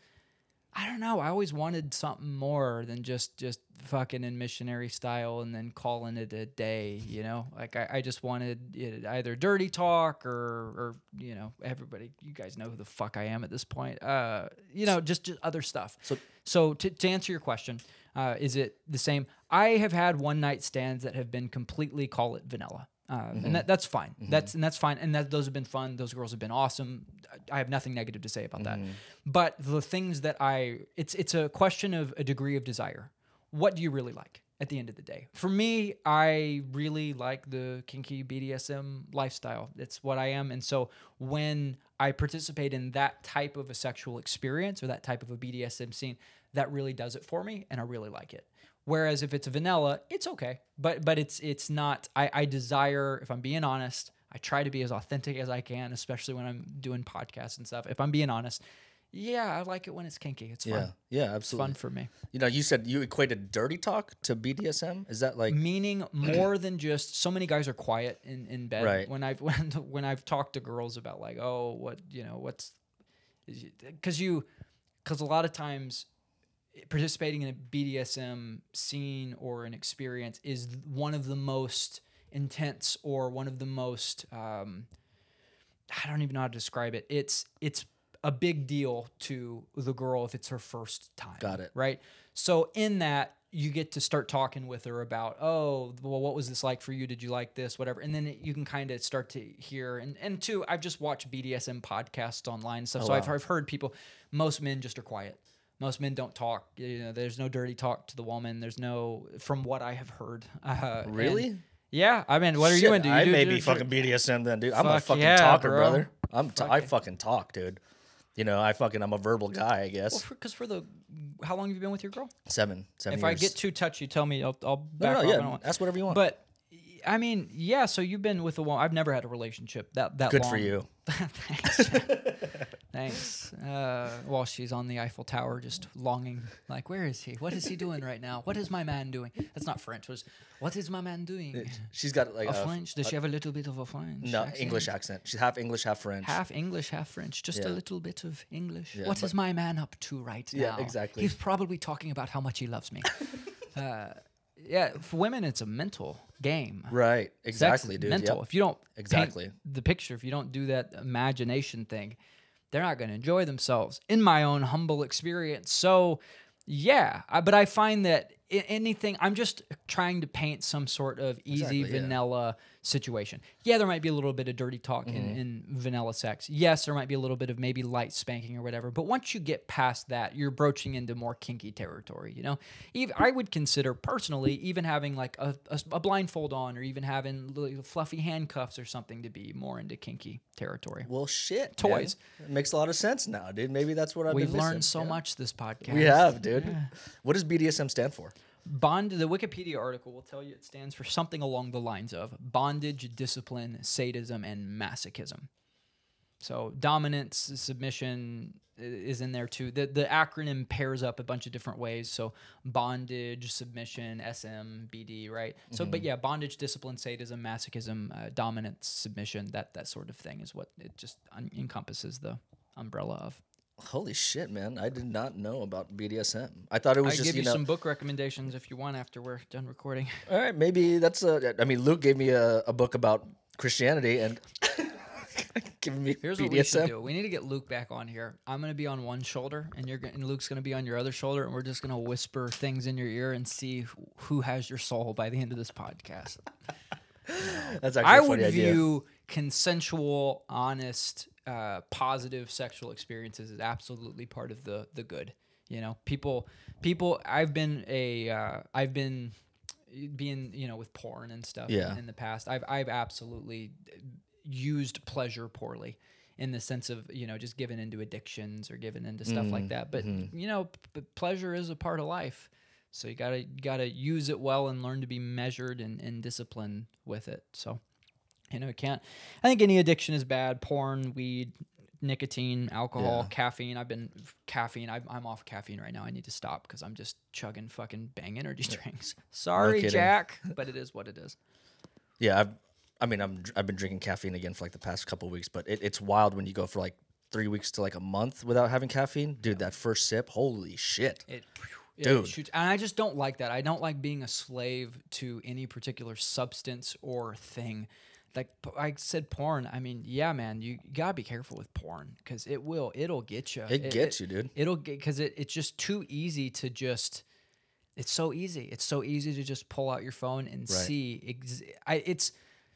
I don't know. I always wanted something more than just just fucking in missionary style and then calling it a day. You know, like I, I just wanted it either dirty talk or or you know everybody. You guys know who the fuck I am at this point. Uh, you know, just just other stuff. So- So to, to answer your question, uh, is it the same? I have had one night stands that have been completely call it vanilla. Um, and mm-hmm. that, that's fine. Mm-hmm. That's and that's fine. And that those have been fun. Those girls have been awesome. I have nothing negative to say about that. Mm-hmm. But the things that I, it's it's a question of a degree of desire. What do you really like at the end of the day? For me, I really like the kinky BDSM lifestyle. It's what I am. And so when I participate in that type of a sexual experience or that type of a BDSM scene, that really does it for me, and I really like it. Whereas if it's vanilla, it's okay, but but it's it's not. I, I desire, if I'm being honest, I try to be as authentic as I can, especially when I'm doing podcasts and stuff. If I'm being honest, yeah, I like it when it's kinky. It's Yeah. fun. Yeah, It's absolutely. fun for me. You know, you said you equated dirty talk to BDSM. Is that like Meaning more than just so many guys are quiet in, in bed. Right. When I've when, when I've talked to girls about like, oh, what you know, what's because you because a lot of times participating in a BDSM scene or an experience is one of the most intense or one of the most um, I don't even know how to describe it. It's it's a big deal to the girl if it's her first time. Got it. Right. So in that you get to start talking with her about, oh, well, what was this like for you? Did you like this? Whatever. And then it, you can kind of start to hear. And, and two, I've just watched BDSM podcasts online and stuff. so I've. I've heard people, most men just are quiet. Most men don't talk. You know, there's no dirty talk to the woman. There's no, from what I have heard. Uh, and- really? yeah. I mean, what are you into? You I do- may do- be do- fucking BDSM then, dude. I'm a fucking yeah, talker, bro. brother. I'm t- I Fucking- fucking talk, dude. You know, I fucking I'm a verbal guy, I guess. Because for, the, how long have you been with your girl? seven, seven If years. I get too touchy, tell me. I'll, I'll no, back no, off. I yeah, ask whatever you want. But I mean, yeah. So you've been with a woman. I've never had a relationship that that Good long. for you. Thanks. Thanks. Uh, while she's on the Eiffel Tower, just longing, like, where is he? What is he doing right now? What is my man doing? That's not French. Was what is my man doing? She's got like A a, French? Does she have a little bit of a French? no accent? English accent. She's half English, half French. Half English, half French. Just a little bit of English. Yeah, what is my man up to right Yeah, now? Yeah, exactly. He's probably talking about how much he loves me. uh, yeah, for women, it's a mental game. Right. Exactly, dude. Mental. Yep. If you don't Exactly. the picture, if you don't do that imagination thing, they're not going to enjoy themselves in my own humble experience. So, yeah, I, but I find that anything, I'm just trying to paint some sort of easy Exactly, yeah. vanilla situation. Yeah, there might be a little bit of dirty talk in, Mm-hmm. in vanilla sex. Yes, there might be a little bit of maybe light spanking or whatever. But once you get past that, you're broaching into more kinky territory. You know, even I would consider personally even having like a, a, a blindfold on or even having little fluffy handcuffs or something to be more into kinky territory. Well, shit. Toys. makes a lot of sense now, dude. Maybe that's what I've We've been missing. learned so Yeah. much this podcast. We have, dude. What does BDSM stand for? Bond. The Wikipedia article will tell you it stands for something along the lines of bondage, discipline, sadism, and masochism. So dominance, submission is in there too. The the acronym pairs up a bunch of different ways. So bondage, submission, SM, BD, right? So, but yeah, bondage, discipline, sadism, masochism, uh, dominance, submission, that that sort of thing is what it just un- encompasses the umbrella of. Holy shit, man! I did not know about BDSM. I thought it was I just give you, you know. some book recommendations if you want after we're done recording. All right, maybe that's a. I mean, Luke gave me a, a book about Christianity and giving me Here's BDSM. what we should do. We need to get Luke back on here. I'm gonna be on one shoulder, and you're and Luke's gonna be on your other shoulder, and we're just gonna whisper things in your ear and see who- has your soul by the end of this podcast. That's actually I a would idea. view consensual, honest, uh, positive sexual experiences is absolutely part of the the good. You know, people, people. I've been a, uh, I've been being, you know, with porn and stuff in- Yeah. in, the past. I've, I've absolutely used pleasure poorly. In the sense of you know just given into addictions or given into stuff Mm, like that, but mm-hmm. you know p- pleasure is a part of life, so you gotta you gotta use it well and learn to be measured and, and disciplined with it. So you know, can't. I think any addiction is bad. Porn, weed, nicotine, alcohol, Yeah. caffeine. I've been caffeine. I'm, I'm off caffeine right now. I need to stop because I'm just chugging fucking bang energy drinks. Sorry, kidding. Jack, but it is what it is. Yeah, I've, I mean, I'm I've been drinking caffeine again for like the past couple weeks, but it, it's wild when you go for like three weeks to like a month without having caffeine, dude. That first sip, holy shit! It, it Dude. shoots, and I just don't like that. I don't like being a slave to any particular substance or thing. Like I said, porn. I mean, yeah, man, you gotta be careful with porn because it will, it'll get you. It gets you, dude. It'll get because it, it's just too easy to just. It's so easy. It's so easy to just pull out your phone and see. Ex- I, it's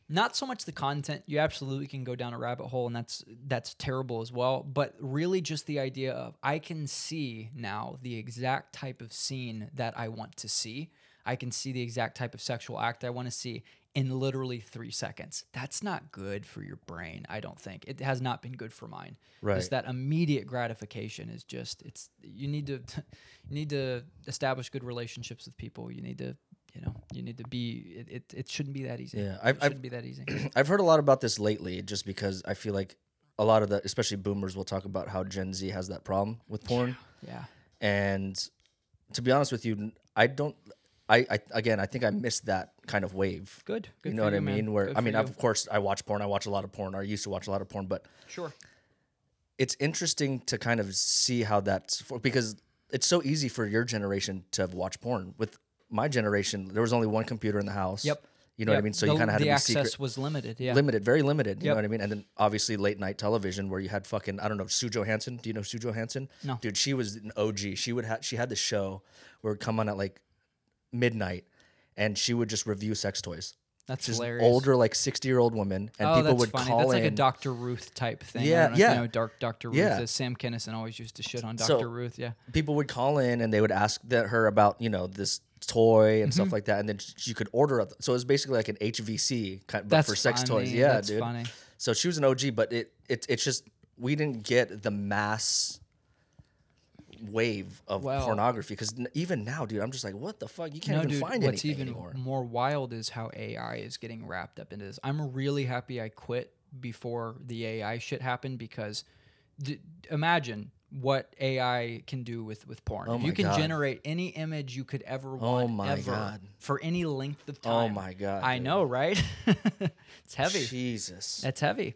not so much the content. You absolutely can go down a rabbit hole, and that's that's terrible as well. But really, just the idea of I can see now the exact type of scene that I want to see. I can see the exact type of sexual act I want to see in literally three seconds. That's not good for your brain. I don't think it has not been good for mine. Right. Just that immediate gratification is just it's you need to you need to establish good relationships with people. You need to you know you need to be it. It, it shouldn't be that easy. Yeah, I've- I've- shouldn't be that easy. I've heard a lot about this lately, just because I feel like a lot of the, especially boomers, will talk about how Gen Z has that problem with porn. yeah. And to be honest with you, I don't. I, I again, I think I missed that kind of wave. Good. Good. you know what I you, man. mean? Where Good I mean, of course, I watch porn. I watch a lot of porn. I used to watch a lot of porn, but sure. it's interesting to kind of see how that's for, because it's so easy for your generation to have watched porn. With my generation, there was only one computer in the house. Yep. You know what I mean? So the, you kind of had the to be access secret, was limited. Yeah. limited, very limited. You Yep. know what I mean? And then obviously late night television where you had fucking I don't know Sue Johanson. Do you know Sue Johanson? No. dude, she was an OG. She would have she had the show where it would come on at like midnight, and she would just review sex toys. That's She's hilarious. older, like sixty year old woman, and oh, people would funny. call That's like in. a Dr. Ruth type thing. Yeah, don't know if yeah. You know, Dark Dr. Ruth. Yeah. Sam Kinison always used to shit on So- Dr. Ruth. Yeah. people would call in and they would ask that her about you know this toy and Mm-hmm. stuff like that, and then sh- you could order it. So it was basically like an HVC kind, but for sex toys. Yeah, That's dude. funny. So she was an OG, but it, it it's just we didn't get the mass wave of Well- pornography because even now, dude, I'm just like, what the fuck? You can't no, even dude, find what's anything even anymore. more wild is how AI is getting wrapped up into this. I'm really happy I quit before the AI shit happened because d- imagine what AI can do with with porn. Oh If you can God. generate any image you could ever oh want oh my ever God. for any length of oh time. Oh my God, I dude. know, right? it's heavy. Jesus. That's heavy.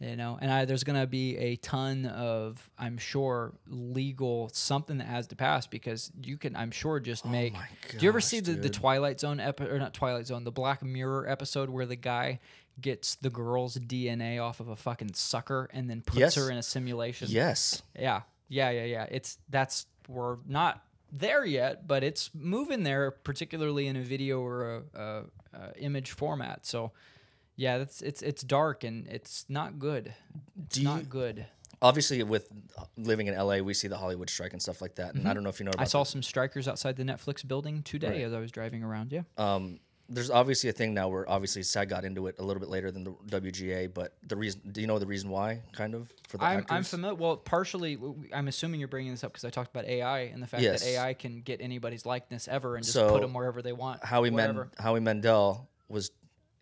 You know, and I, there's gonna be a ton of, I'm sure, legal something that has to pass because you can, I'm sure, just oh make. Oh my do you ever see the, the. Twilight Zone episode or not Twilight Zone, the Black Mirror episode where the guy gets the girl's DNA off of a fucking sucker and then puts Yes. her in a simulation? Yes. Yeah, yeah, yeah, yeah. It's that's we're not there yet, but it's moving there, particularly in a video or a, a, a image format. So, yeah, that's it's it's dark and it's not good. It's Do you- not good. Obviously, with living in LA, we see the Hollywood strike and stuff like that. And I don't know if you know about Mm-hmm. I saw some strikers outside the Netflix building today Right. as I was driving around. Yeah. um, there's obviously a thing now where obviously SAG got into it a little bit later than the WGA, but the reason, do you know the reason why, kind of, for the I'm, actors? I'm familiar. Well, partially, I'm assuming you're bringing this up because I talked about AI and the fact Yes. that AI can get anybody's likeness ever and just So, put them wherever they want. Howie, whatever. Men- Howie Mandel was,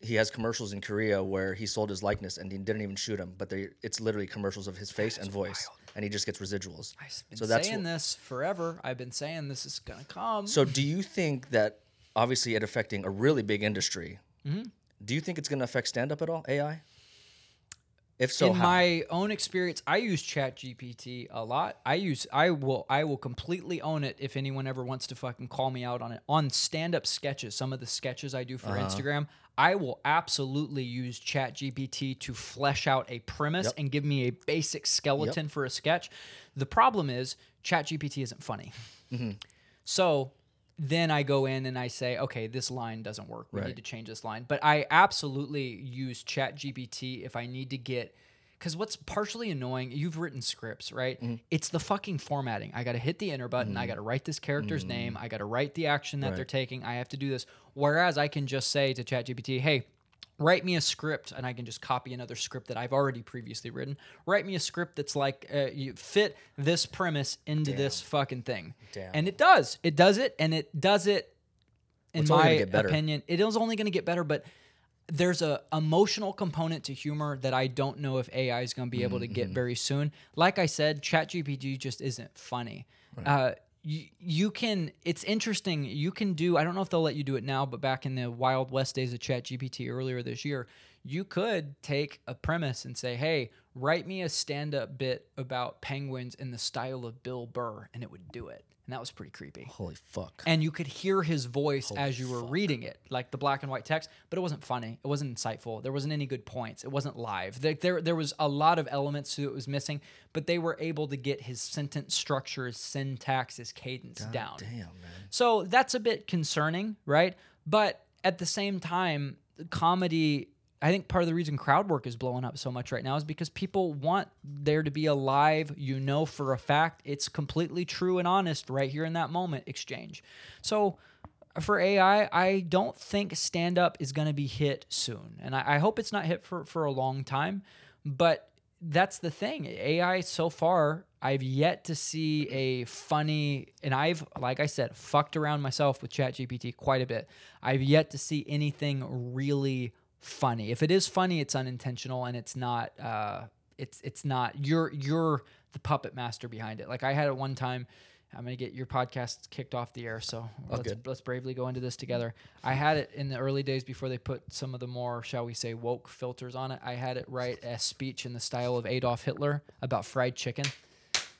he has commercials in Korea where he sold his likeness and he didn't even shoot him, but they, it's literally commercials of his face and voice, and he just gets residuals. I've been So that's saying wh- this forever. I've been saying this is gonna come. So do you think that obviously it affecting a really big industry? Mm-hmm. Do you think it's to affect stand up at all? AI? If so, in how? my own experience, I use ChatGPT a lot. I use I will I will completely own it if anyone ever wants to fucking call me out on it. On stand-up sketches, some of the sketches I do for Uh-huh. Instagram, I will absolutely use ChatGPT to flesh out a premise and give me a basic skeleton for a sketch. The problem is ChatGPT isn't funny. Mm-hmm. So then I go in and I say, okay, this line doesn't work. We Right. need to change this line. But I absolutely use ChatGPT if I need to get because what's partially annoying, you've written scripts, right? Mm-hmm. It's the fucking formatting. I got to hit the enter button. I got to write this character's name. I got to write the action that they're Mm-hmm. Taking. I have to do this. Whereas I can just say to ChatGPT, hey, write me a script and I can just copy another script that I've already previously written. Write me a script that's like, uh, you fit this premise into this fucking thing. Damn. And it does. It does it. And it does it, in It's my opinion, it is only going to get better, but there's a emotional component to humor that I don't know if AI is going to be able to Mm-hmm. get very soon. Like I said, ChatGPT just isn't funny. Uh, you, you can it's interesting you can do i don't know if they'll let you do it now but back in the wild west days of ChatGPT earlier this year you could take a premise and say hey write me a stand-up bit about penguins in the style of bill burr and it would do it and that was pretty creepy Holy fuck. and you could hear his voice as you were reading it, like the black and white text, but it wasn't funny. It wasn't insightful. There wasn't any good points. It wasn't live. There, there, there was a lot of elements to it was missing, but they were able to get his sentence structure, his syntax, his cadence down. Damn, man. So that's a bit concerning, right? But at the same time, comedy, I think part of the reason crowd work is blowing up so much right now is because people want there to be a live, you know for a fact it's completely true and honest right here in that moment exchange. So for AI, I don't think stand up is going to be hit soon. And I, I hope it's not hit for, for a long time. But that's the thing. AI so far, I've yet to see a funny, and I've, like I said, fucked around myself with ChatGPT quite a bit. I've yet to see anything really funny. If it is funny, it's unintentional and it's not, uh, it's, it's not, you're, you're the puppet master behind it. Like I had it one time, I'm gonna get your podcast kicked off the air, so let's, good. let's bravely go into this together. I had it in the early days before they put some of the more, shall we say, woke filters on it. I had it write a speech in the style of Adolf Hitler about fried chicken.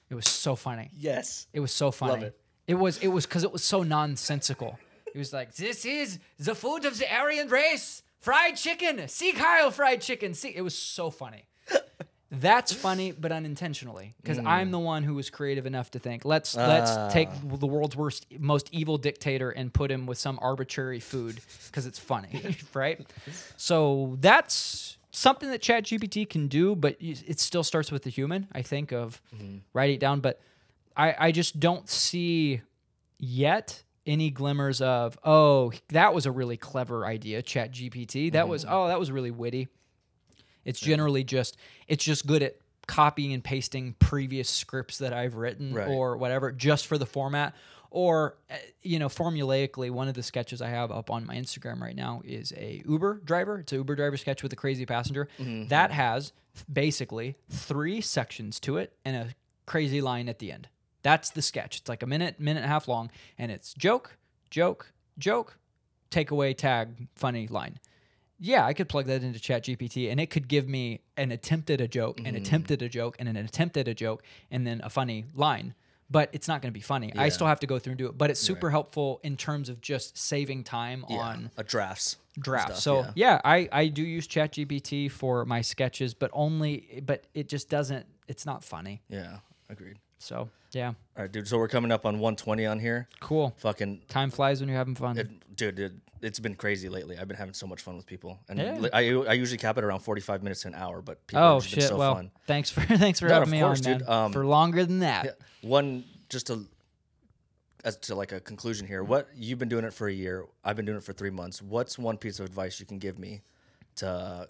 It was so funny. Yes. It was so funny. Love it. It was it was because it was so nonsensical. It was like, "This is the food of the Aryan race: fried chicken. Sieg Heil fried chicken." See, it was so funny. That's funny, but unintentionally, because I'm hmm. the one who was creative enough to think, let's let's ah. take the world's worst, most evil dictator and put him with some arbitrary food because it's funny, right? So that's something that ChatGPT can do, but it still starts with the human. I think of mm-hmm. writing it down, but I I just don't see yet any glimmers of oh that was a really clever idea, ChatGPT. That was oh that was really witty. It's generally just it's just good at copying and pasting previous scripts that I've written Right. or whatever just for the format. Or uh, you know, formulaically, one of the sketches I have up on my Instagram right now is a Uber driver. It's a Uber driver sketch with a crazy passenger that has basically three sections to it and a crazy line at the end. That's the sketch. It's like a minute, minute and a half long, and it's joke, joke, joke, takeaway, tag, funny line yeah, I could plug that into ChatGPT and it could give me an attempt at a joke, an mm. attempt at a joke, and an attempt at a joke, and then a funny line. But it's not going to be funny. I still have to go through and do it. But it's super helpful in terms of just saving time Yeah, on a drafts. and draft. stuff, so yeah. yeah. I, I do use ChatGPT for my sketches, but only but it just doesn't it's not funny. yeah, agreed. So yeah. All right, dude. So we're coming up on 120 on here. Cool. Fucking Time flies when you're having fun. It, dude, it, it's been crazy lately. I've been having so much fun with people, and Yeah. I, I usually cap it around forty five minutes to an hour. But people oh have just been shit. so well, fun. thanks for thanks for No, having me course, on, dude. Um, for longer than that. Yeah, One just to as to like a conclusion here. What you've been doing it for a year. I've been doing it for three months. What's one piece of advice you can give me to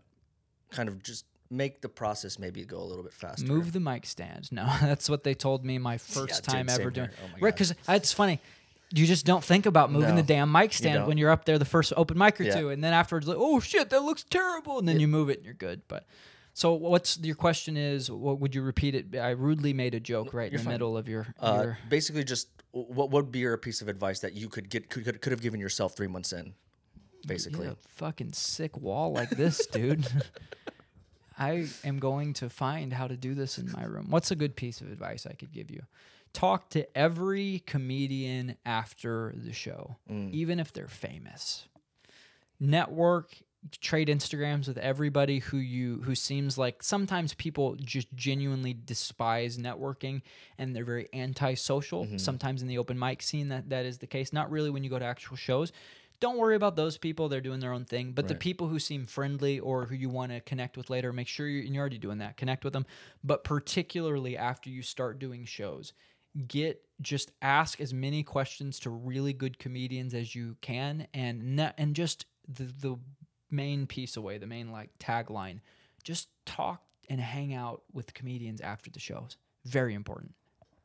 kind of just make the process maybe go a little bit faster? Move the mic stand. No, that's what they told me my first dude, time same ever here. doing. Oh right, because it's funny. You just don't think about moving No, the damn mic stand don't. when you're up there the first open mic or Yeah. two, and then afterwards, like, oh shit, that looks terrible, and then you move it and you're good. But so, what's your question? Is what would you repeat it? I rudely made a joke right in the fine. middle of your. Uh, your basically, just what would be your piece of advice that you could get could, could, could have given yourself three months in, basically. Fucking sick wall like this, dude. I am going to find how to do this in my room. What's a good piece of advice I could give you? Talk to every comedian after the show, mm. even if they're famous. Network, trade Instagrams with everybody who you who seems like sometimes people just genuinely despise networking and they're very antisocial. Mm-hmm. Sometimes in the open mic scene that that is the case. Not really when you go to actual shows. Don't worry about those people; they're doing their own thing. But the people who seem friendly or who you want to connect with later, make sure you're, and you're already doing that. Connect with them, but particularly after you start doing shows, get just ask as many questions to really good comedians as you can, and ne- and just the the main piece away, the main like tagline, just talk and hang out with comedians after the shows. Very important.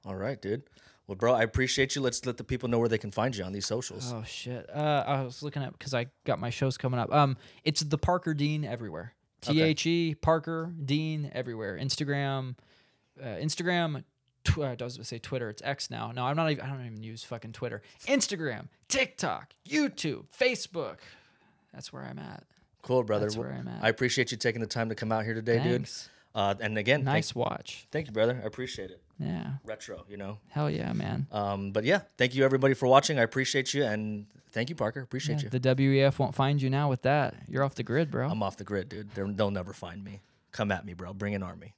All right, dude. Well, bro, I appreciate you. Let's let the people know where they can find you on these socials. Oh shit! Uh, I was looking up because I got my shows coming up. Um, it's the Parker Dean everywhere. T. H E Parker Dean everywhere. Instagram, uh, Instagram. Tw- I was to say Twitter. It's X now. No, I'm not. Even, I don't even use fucking Twitter. Instagram, TikTok, YouTube, Facebook. That's where I'm at. Cool, brother. That's where I'm at. I appreciate you taking the time to come out here today, Thanks. dude. Uh, and again, Nice thank, watch. thank you, brother. I appreciate it. Yeah. Retro, you know. Hell yeah, man. Um, but yeah, thank you everybody for watching. I appreciate you, and thank you, Parker. Appreciate you. The WEF won't find you now with that. You're off the grid, bro. I'm off the grid, dude. They're, they'll never find me. Come at me, bro. Bring an army.